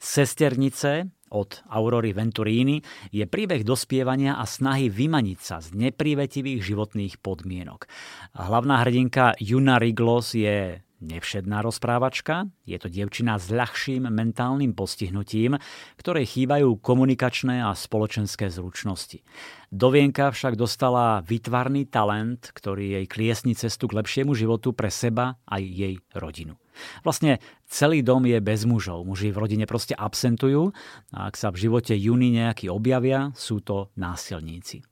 Sesternice od Aurory Venturini je príbeh dospievania a snahy vymaniť sa z neprivetivých životných podmienok. Hlavná hrdinka Juna Riglos je nevšedná rozprávačka. Je to dievčina s ľahším mentálnym postihnutím, ktorej chýbajú komunikačné a spoločenské zručnosti. Dovienka však dostala vytvarný talent, ktorý jej kliesni cestu k lepšiemu životu pre seba aj jej rodinu. Vlastne celý dom je bez mužov. Muži v rodine proste absentujú a ak sa v živote Juni nejaký objavia, sú to násilníci.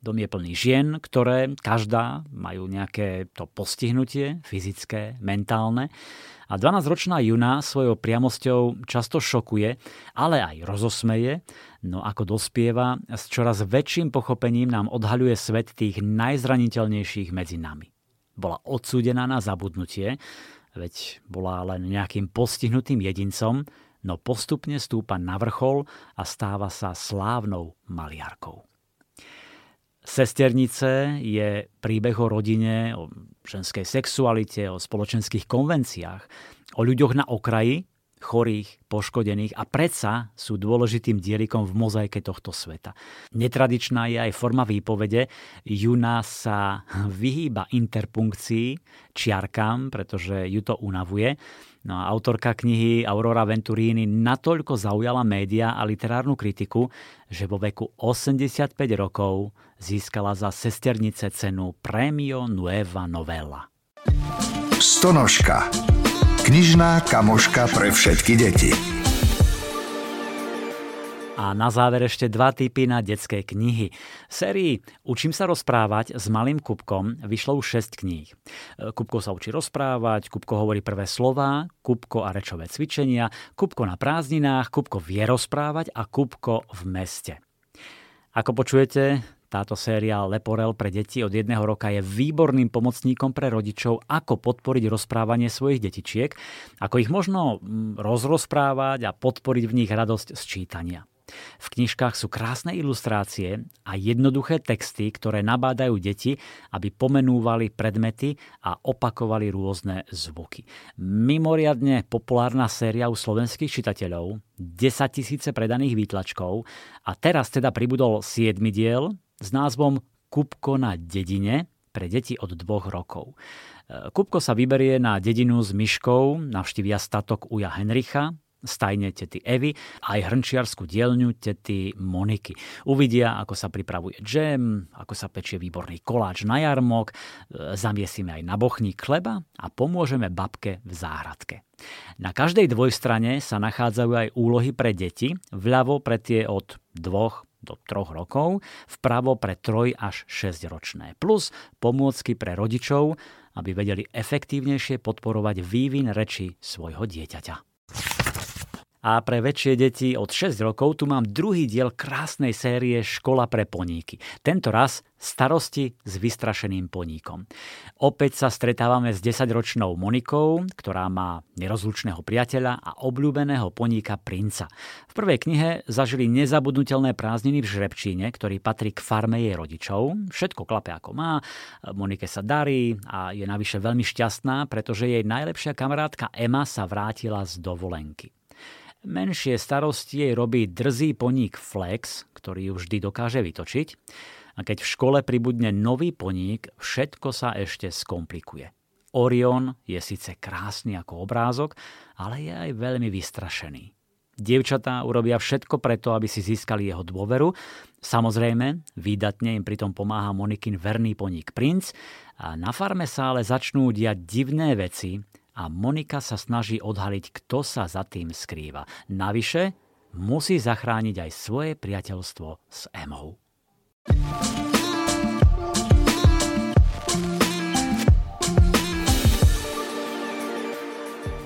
Dom je plný žien, ktoré každá majú nejaké to postihnutie, fyzické, mentálne. A 12-ročná Juna svojou priamosťou často šokuje, ale aj rozosmeje, no ako dospieva, s čoraz väčším pochopením nám odhaľuje svet tých najzraniteľnejších medzi nami. Bola odsúdená na zabudnutie, veď bola len nejakým postihnutým jedincom, no postupne stúpa na vrchol a stáva sa slávnou maliarkou. Sesternice je príbeh o rodine, o ženskej sexualite, o spoločenských konvenciách, o ľuďoch na okraji, chorých, poškodených a predsa sú dôležitým dielikom v mozaike tohto sveta. Netradičná je aj forma výpovede. Juna sa vyhýba interpunkcii, čiarkám, pretože ju to unavuje. No a autorka knihy Aurora Venturini natoľko zaujala média a literárnu kritiku, že vo veku 85 rokov získala za sesternice cenu Premio Nueva Novella. Stonožka. Knižná kamoška pre všetky deti. A na záver ešte dva typy na detské knihy. V sérii Učím sa rozprávať s malým Kupkom vyšlo už 6 kníh. Kupko sa učí rozprávať, Kupko hovorí prvé slova, Kupko a rečové cvičenia, Kupko na prázdninách, Kupko vie rozprávať a Kupko v meste. Ako počujete, táto séria Leporel pre deti od jedného roka je výborným pomocníkom pre rodičov, ako podporiť rozprávanie svojich detičiek, ako ich možno mm, rozrozprávať a podporiť v nich radosť z čítania. V knižkách sú krásne ilustrácie a jednoduché texty, ktoré nabádajú deti, aby pomenúvali predmety a opakovali rôzne zvuky. Mimoriadne populárna séria u slovenských čitateľov, 10 tisíce predaných výtlačkov a teraz teda pribudol 7 diel s názvom Kupko na dedine pre deti od dvoch rokov. Kupko sa vyberie na dedinu s myškou, navštívia statok uja Henricha, stajne tety Evy a aj hrnčiarskú dielňu tety Moniky. Uvidia, ako sa pripravuje džem, ako sa pečie výborný koláč na jarmok, e, zamiesime aj na bochník chleba a pomôžeme babke v záhradke. Na každej dvojstrane sa nachádzajú aj úlohy pre deti, vľavo pre tie od dvoch do troch rokov, vpravo pre troj až 6 ročné. Plus pomôcky pre rodičov, aby vedeli efektívnejšie podporovať vývin reči svojho dieťaťa. A pre väčšie deti od 6 rokov tu mám druhý diel krásnej série Škola pre poníky. Tento raz starosti s vystrašeným poníkom. Opäť sa stretávame s 10-ročnou Monikou, ktorá má nerozlučného priateľa a obľúbeného poníka princa. V prvej knihe zažili nezabudnutelné prázdniny v Žrebčíne, ktorý patrí k farme jej rodičov. Všetko klape ako má, Monike sa darí a je navyše veľmi šťastná, pretože jej najlepšia kamarátka Emma sa vrátila z dovolenky. Menšie starosti jej robí drzý poník Flex, ktorý ju vždy dokáže vytočiť. A keď v škole pribudne nový poník, všetko sa ešte skomplikuje. Orion je síce krásny ako obrázok, ale je aj veľmi vystrašený. Dievčatá urobia všetko preto, aby si získali jeho dôveru. Samozrejme, výdatne im pritom pomáha Monikin verný poník princ. A na farme sa ale začnú diať divné veci a Monika sa snaží odhaliť, kto sa za tým skrýva. Navyše musí zachrániť aj svoje priateľstvo s Emou.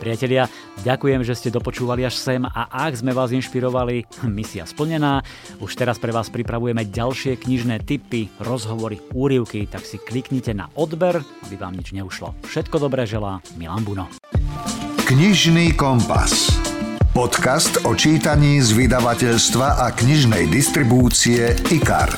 Priatelia, ďakujem, že ste dopočúvali až sem a ak sme vás inšpirovali, misia splnená. Už teraz pre vás pripravujeme ďalšie knižné tipy, rozhovory, úrivky, tak si kliknite na odber, aby vám nič neušlo. Všetko dobré želá Milan Buno. Knižný kompas. Podcast o čítaní z vydavateľstva a knižnej distribúcie IKAR.